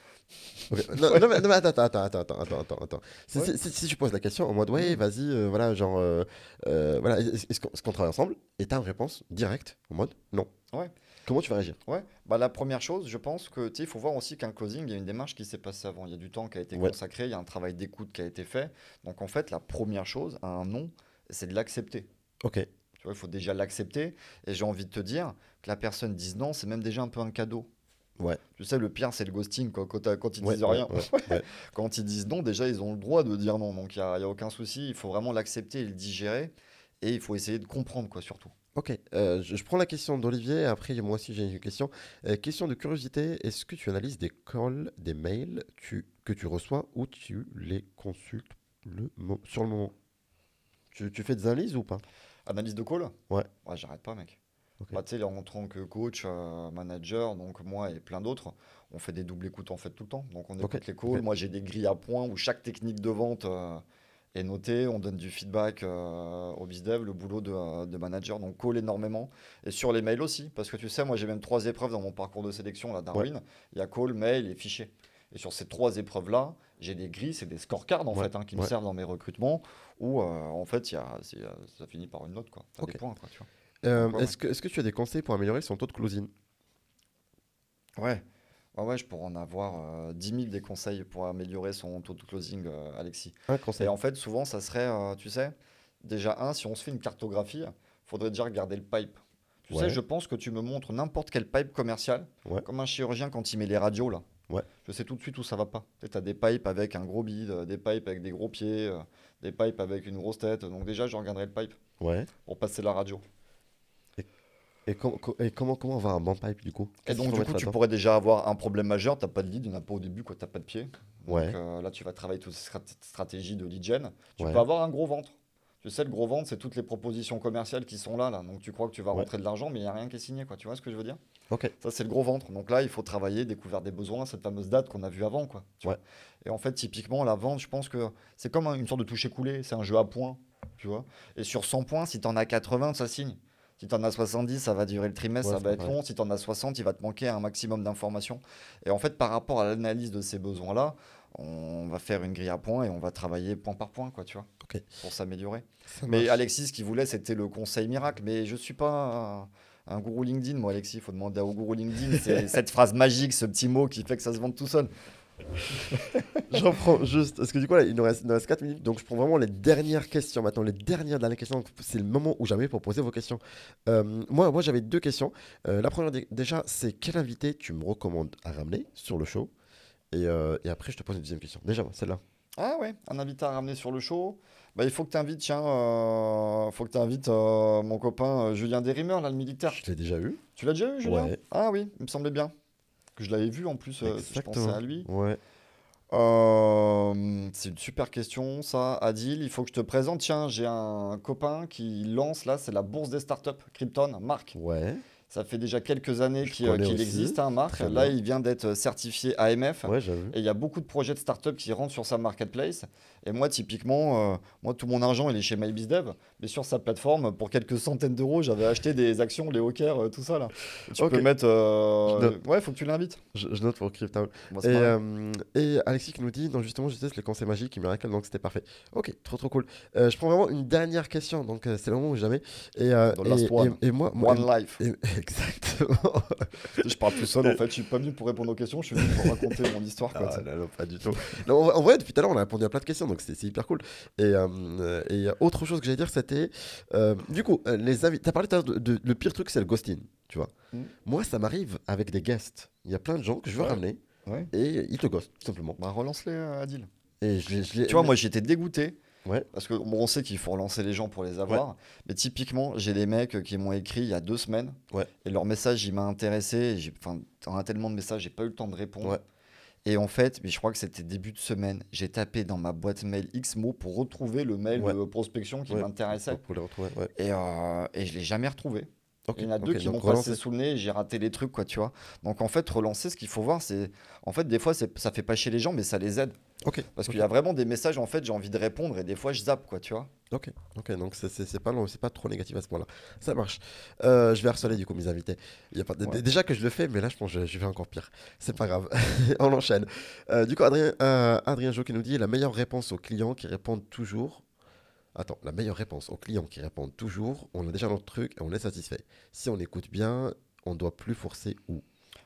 Non, non, mais, non, mais attends, attends, attends, attends, attends, attends. Si, si, si- si je pose la question en mode, ouais, vas-y, euh, voilà, genre, euh, euh, voilà, est-ce qu'on travaille ensemble? Et t'as une réponse directe en mode, non. Ouais. Comment tu vas réagir? Ouais, bah la première chose, je pense que tu sais, il faut voir aussi qu'un closing, il y a une démarche qui s'est passée avant. Il y a du temps qui a été Ouais. consacré, il y a un travail d'écoute qui a été fait. Donc en fait, la première chose, à un non, c'est de l'accepter. Ok. Tu vois, il faut déjà l'accepter. Et j'ai envie de te dire que la personne dise non, c'est même déjà un peu un cadeau. Ouais. Tu sais, le pire, c'est le ghosting quoi, quand, quand, ils disent rien. quand ils disent non, déjà, ils ont le droit de dire non. Donc, il n'y a, a, aucun souci. Il faut vraiment l'accepter et le digérer. Et il faut essayer de comprendre, quoi, surtout. Ok, euh, je, prends la question d'Olivier, après moi aussi j'ai une question. Euh, question de curiosité, est-ce que tu analyses des calls, des mails que tu reçois ou tu les consultes le, sur le moment? Tu, fais des analyses ou pas? Analyse de call Ouais. Ouais, j'arrête pas mec. Bah, tu sais, en tant que coach, euh, manager, donc moi et plein d'autres, on fait des doubles écoutes en fait tout le temps. Donc on écoute les calls. Moi j'ai des grilles à points où chaque technique de vente est noté, on donne du feedback euh, au BizDev, le boulot de, de, manager, donc call énormément. Et sur les mails aussi, parce que tu sais, moi j'ai même trois épreuves dans mon parcours de sélection, là, Darwin. Il y a call, mail et fichier. Et sur ces trois épreuves-là, j'ai des grilles, c'est des scorecards en fait, hein, qui me servent dans mes recrutements, où euh, en fait, y a, ça finit par une note, quoi. des points, quoi, euh, Est-ce que, est que tu as des conseils pour améliorer son taux de closing? Ouais. Ouais, je pourrais en avoir euh, 10 000 des conseils pour améliorer son taux de closing, euh, Alexis. Un conseil. Et en fait, souvent, ça serait, euh, tu sais, déjà, un, si on se fait une cartographie, il faudrait déjà regarder le pipe. Tu sais, je pense que tu me montres n'importe quel pipe commercial, comme un chirurgien quand il met les radios, là. Ouais. Je sais tout de suite où ça va pas. Tu as des pipes avec un gros bide, des pipes avec des gros pieds, des pipes avec une grosse tête. Donc déjà, je regarderai le pipe ouais. pour passer la radio. Et, comment, comment on va un bon pipe du coup? Et donc, du coup, tu pourrais déjà avoir un problème majeur. Tu n'as pas de lead, il n'y en a pas au début, tu n'as pas de pied. Ouais. Donc euh, là, tu vas travailler toute cette stratégie de lead gen. Tu peux avoir un gros ventre. Tu sais, le gros ventre, c'est toutes les propositions commerciales qui sont là. là. Donc, tu crois que tu vas rentrer de l'argent, mais il n'y a rien qui est signé. Quoi. Tu vois ce que je veux dire? Ok. Ça, c'est le gros ventre. Donc là, il faut travailler, découvrir des besoins, cette fameuse date qu'on a vue avant. Quoi, ouais. Et en fait, typiquement, la vente, je pense que c'est comme une sorte de toucher-coulé. C'est un jeu à points. Tu vois? Et sur 100 points, si tu en as 80, ça signe. Si tu en as 70, ça va durer le trimestre, ça va être long. Si tu en as 60, il va te manquer un maximum d'informations. Et en fait, par rapport à l'analyse de ces besoins-là, on va faire une grille à points et on va travailler point par point, quoi, tu vois, pour s'améliorer. Mais Alexis, ce qu'il voulait, c'était le conseil miracle. Mais je ne suis pas un, gourou LinkedIn, moi, Alexis. Il faut demander au gourou LinkedIn. C'est cette phrase magique, ce petit mot qui fait que ça se vende tout seul. J'en prends juste. Parce que du coup, là, il, nous reste, il nous reste 4 minutes. Donc, je prends vraiment les dernières questions maintenant. Les dernières dernières questions. C'est le moment où jamais pour poser vos questions. Euh, moi, moi j'avais deux questions. Euh, la première, déjà, c'est quel invité tu me recommandes à ramener sur le show? Et, euh, et, après, je te pose une deuxième question. Déjà, celle-là. Ah ouais, un invité à ramener sur le show. Bah, il faut que tu invites, tiens, euh, faut que tu invites mon copain Julien Derimer, là, le militaire. Je l'ai déjà eu. Tu l'as déjà eu, Julien Ah oui, il me semblait bien que je l'avais vu en plus, euh, je pensais à lui. Ouais. Euh, c'est une super question, ça. Adil, il faut que je te présente. Tiens, j'ai un copain qui lance là, c'est la bourse des startups, Krypton, Marc. Ouais. Ça fait déjà quelques années qu'il existe, un hein, Marc. Là, il vient d'être certifié AMF. Ouais, et il y a beaucoup de projets de startups qui rentrent sur sa marketplace. Et moi, typiquement, euh, moi, tout mon argent, il est chez MyBizDev. Mais sur sa plateforme, pour quelques centaines d'euros, j'avais acheté des actions, les hawkers, euh, tout ça. Là. tu peux mettre. Euh... Ouais, faut que tu l'invites. Je, note pour Crypto. et, et, Alexis qui nous dit, non, justement, je teste le conseil magique, miracle, donc c'était parfait. Ok, trop trop cool. je prends vraiment une dernière question, donc c'est le moment où jamais. Et, et, moi, One life. Exactement. je parle tout seul en fait. Je suis pas venu pour répondre aux questions. Je suis venu pour raconter mon histoire. Quoi, ah, non, pas du tout. en, vrai, depuis tout à l'heure, on a répondu à plein de questions, donc c'est hyper cool. Et, euh, et autre chose que j'allais dire, c'était euh, du coup, euh, les avis. T'as parlé tout de, le pire truc, c'est le ghosting. Tu vois. Mm. Moi, ça m'arrive avec des guests. Il y a plein de gens que je veux ramener et ils te ghostent tout simplement. Bah relance-les, Adil. Et je, tu vois, moi j'étais dégoûté. Ouais. Parce que on sait qu'il faut relancer les gens pour les avoir. Mais typiquement, j'ai des mecs qui m'ont écrit il y a deux semaines. Ouais. Et leur message, il m'a intéressé. Enfin, on a tellement de messages, j'ai pas eu le temps de répondre. Et en fait, mais je crois que c'était début de semaine, j'ai tapé dans ma boîte mail X mots pour retrouver le mail de prospection qui m'intéressait. Pour, et, euh, et je l'ai jamais retrouvé. Il y en a deux qui m'ont passé sous le nez et j'ai raté les trucs, quoi, tu vois. Donc en fait, relancer, ce qu'il faut voir, c'est. En fait, des fois, ça fait pas chier les gens, mais ça les aide. Ok. Parce qu'il y a vraiment des messages, en fait, j'ai envie de répondre et des fois, je zappe, quoi, tu vois. Ok, ok, donc c'est pas, pas trop négatif à ce point-là. Ça marche. Euh, je vais harceler du coup mes invités. Il y a pas... Déjà que je le fais, mais là, je pense que je, vais encore pire. C'est pas grave. On enchaîne. Euh, du coup, Adrien, euh, Adrien Jo qui nous dit la meilleure réponse aux clients qui répondent toujours Attends, la meilleure réponse aux clients qui répondent toujours, on a déjà notre truc et on est satisfait. Si on écoute bien, on doit plus forcer où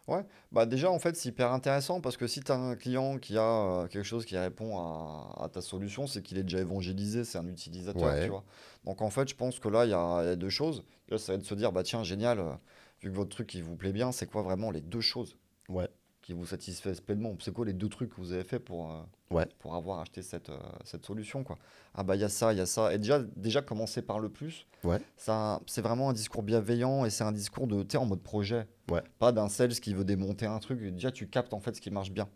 Ouais, bah déjà en fait c'est hyper intéressant parce que si tu as un client qui a euh, quelque chose qui répond à, ta solution, c'est qu'il est déjà évangélisé, c'est un utilisateur, tu vois. Donc en fait je pense que là il y, a deux choses. Là ça va être de se dire bah tiens génial, euh, vu que votre truc il vous plaît bien, c'est quoi vraiment les deux choses? Ouais qui vous satisfait pleinement. C'est quoi les deux trucs que vous avez fait pour, euh, ouais. pour avoir acheté cette, euh, cette solution quoi? Ah bah il y a ça, il y a ça. Et déjà, déjà commencer par le plus, ouais. ça, c'est vraiment un discours bienveillant et c'est un discours de, en mode projet. Ouais. Pas d'un sales qui veut démonter un truc. Déjà, tu captes en fait ce qui marche bien.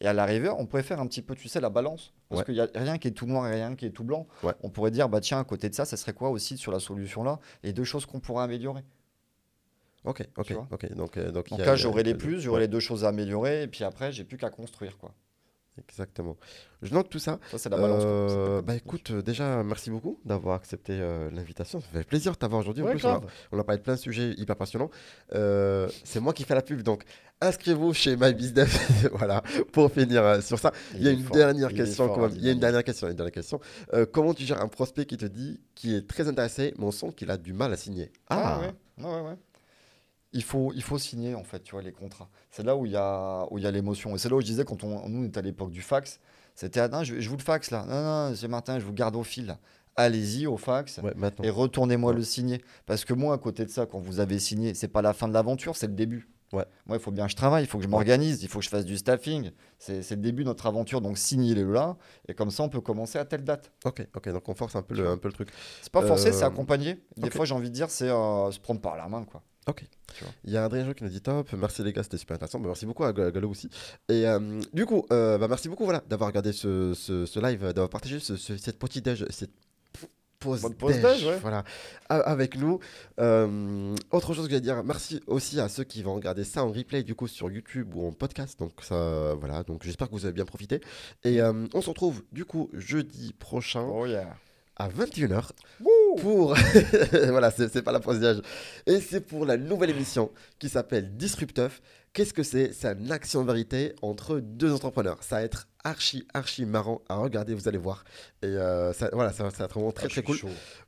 Et à l'arrivée, on pourrait faire un petit peu, tu sais, la balance. Parce qu'il n'y a rien qui est tout noir et rien qui est tout blanc. On pourrait dire, bah tiens, à côté de ça, ça serait quoi aussi sur la solution là Et deux choses qu'on pourrait améliorer. Ok, ok, ok. Donc, euh, donc, donc là, j'aurai les plus, j'aurai les deux choses à améliorer, et puis après, j'ai plus qu'à construire, quoi. Exactement. Je note tout ça. Ça, c'est la balance. Euh, bah écoute, euh, déjà, merci beaucoup d'avoir accepté euh, l'invitation. Ça fait plaisir de t'avoir aujourd'hui. en plus, on a, parlé de plein de sujets hyper passionnants. c'est moi qui fais la pub, donc inscrivez-vous chez MyBizDev. voilà, pour finir sur ça. Il, y a une dernière question. il y a une dernière question. Une dernière question. comment tu gères un prospect qui te dit qu'il est très intéressé, mais on sent qu'il a du mal à signer? Ah, ah. ouais, ouais, ouais il faut, il faut signer en fait, tu vois, les contrats. C'est là où il y a, où il y a l'émotion. Et c'est là où je disais quand on, nous on était à l'époque du fax, c'était ah, non, je, je, vous le fax là. Non, non, c'est Martin, je vous garde au fil. Allez-y au fax et retournez-moi le signer. Parce que moi, à côté de ça, quand vous avez signé, c'est pas la fin de l'aventure, c'est le début. Ouais. Moi, il faut bien que je travaille, il faut que je m'organise, il faut que je fasse du staffing. C'est le début de notre aventure, donc signez-les là, et comme ça, on peut commencer à telle date. Ok, ok, donc on force un peu, le, un peu le truc. C'est pas forcer, c'est euh, accompagner. Des fois, j'ai envie de dire, c'est euh, se prendre par la main, quoi. Ok. Il y a Adrien qui nous dit top. Merci les gars, c'était super intéressant. Bah, merci beaucoup à Galo aussi. Et euh, du coup, euh, bah, merci beaucoup voilà, d'avoir regardé ce, ce, live, d'avoir partagé cette petite déj, cette pause, déj, voilà, avec nous. Euh, autre chose que je vais dire, merci aussi à ceux qui vont regarder ça en replay du coup sur YouTube ou en podcast. Donc ça, voilà. Donc j'espère que vous avez bien profité. Et on se retrouve du coup jeudi prochain. Oh yeah à 21h pour voilà c'est pas la pause et c'est pour la nouvelle émission qui s'appelle Disrupteuf. Qu'est-ce que c'est? C'est une action vérité entre deux entrepreneurs. Ça va être archi archi marrant à regarder vous allez voir et euh, ça, voilà ça, ça, va être vraiment très ah, très cool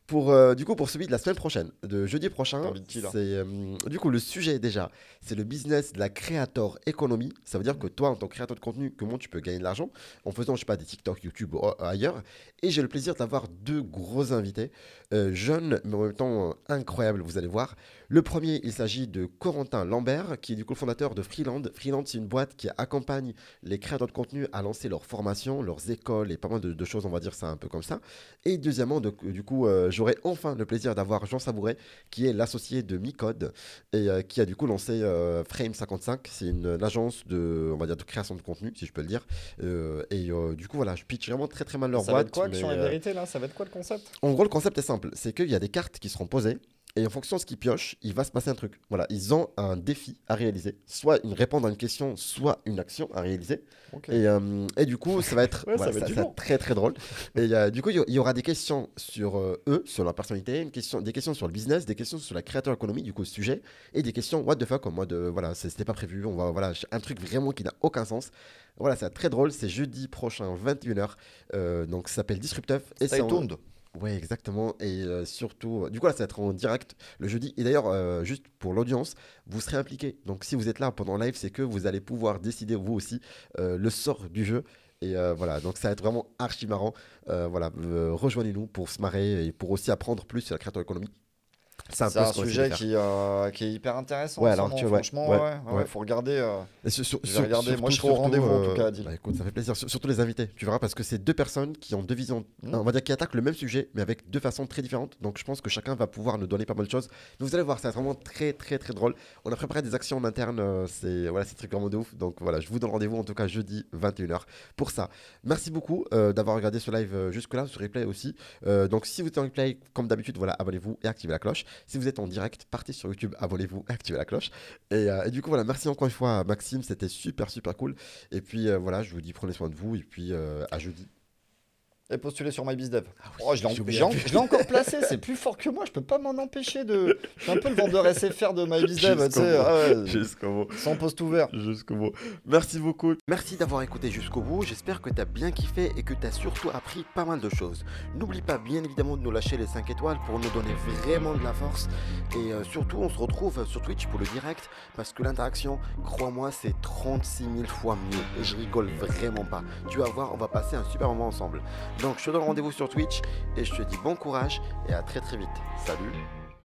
pour, euh, du coup, pour celui de la semaine prochaine, de jeudi prochain, c'est euh, du coup le sujet déjà, c'est le business de la créateur économie. Ça veut dire que toi, en tant que créateur de contenu, comment tu peux gagner de l'argent en faisant, je sais pas, des TikTok, YouTube ou ailleurs. Et j'ai le plaisir d'avoir deux gros invités, euh, jeunes mais en même temps incroyables, vous allez voir. Le premier, il s'agit de Corentin Lambert, qui est du coup le fondateur de Freeland. Freeland, c'est une boîte qui accompagne les créateurs de contenu à lancer leurs formations, leurs écoles et pas mal de, choses, on va dire ça un peu comme ça. Et deuxièmement, du coup, j'aurai enfin le plaisir d'avoir Jean Sabouret, qui est l'associé de Micode et euh, qui a du coup lancé euh, Frame 55. C'est une, agence de, on va dire, de création de contenu, si je peux le dire. Euh, et du coup, voilà, je pitch vraiment très très mal leur boîte. Ça va être quoi, vérité, là? Ça va être quoi le concept? En gros, le concept est simple. C'est qu'il y a des cartes qui seront posées et en fonction de ce qu'ils piochent, il va se passer un truc. Voilà, ils ont un défi à réaliser, soit une répondre à une question, soit une action à réaliser. Et, euh, et, du coup, ça va être, très très drôle. Et euh, du coup, il y, aura des questions sur euh, eux, sur leur personnalité, une question, des questions sur le business, des questions sur la créateur économie, du coup, sujet, et des questions what the fuck, en mode voilà, c'était pas prévu, on va voilà, un truc vraiment qui n'a aucun sens. Voilà, c'est très drôle, c'est jeudi prochain, 21h. donc ça s'appelle Disruptive. Et c'est oui, exactement. Et euh, surtout, euh, du coup, là, ça va être en direct le jeudi. Et d'ailleurs, euh, juste pour l'audience, vous serez impliqué. Donc, si vous êtes là pendant live, c'est que vous allez pouvoir décider, vous aussi, le sort du jeu. Et voilà, donc ça va être vraiment archi marrant. voilà, rejoignez-nous pour se marrer et pour aussi apprendre plus sur la création économique. C'est un, sujet qui, euh, qui, est hyper intéressant. Ouais, alors, tu, franchement, ouais, ouais, faut regarder. Euh, regarder. Moi, je serai au rendez-vous en tout cas. Bah, écoute, ça fait plaisir. Surtout les invités, tu verras, parce que c'est deux personnes qui ont deux visions, mmh. on va dire, qui attaquent le même sujet, mais avec deux façons très différentes. Donc, je pense que chacun va pouvoir nous donner pas mal de choses. Donc, vous allez voir, c'est vraiment très, très, très drôle. On a préparé des actions en interne. Euh, c'est voilà, c'est très vraiment de ouf. Donc, voilà, je vous donne rendez-vous en tout cas jeudi 21h pour ça. Merci beaucoup d'avoir regardé ce live jusque-là, ce replay aussi. donc, si vous êtes en replay, comme d'habitude, voilà, abonnez-vous et activez la cloche. Si vous êtes en direct, partez sur YouTube, abonnez-vous activez la cloche. Euh, et, du coup, voilà, merci encore une fois à Maxime, c'était super, super cool. Et puis euh, voilà, je vous dis prenez soin de vous et puis euh, à jeudi et postuler sur MyBizDev. Ah oh, je l'ai encore placé, c'est plus fort que moi, je peux pas m'en empêcher de. Je suis un peu le vendeur SFR de MyBizDev, tu sais. Jusqu'au bout. Sans poste ouvert. Jusqu'au bout. Merci beaucoup. Merci d'avoir écouté jusqu'au bout. J'espère que tu as bien kiffé et que tu as surtout appris pas mal de choses. N'oublie pas bien évidemment de nous lâcher les 5 étoiles pour nous donner vraiment de la force. Et euh, surtout, on se retrouve sur Twitch pour le direct parce que l'interaction, crois-moi, c'est 36 000 fois mieux. Et je rigole vraiment pas. Tu vas voir, on va passer un super moment ensemble. Donc je te donne rendez-vous sur Twitch et je te dis bon courage et à très très vite. Salut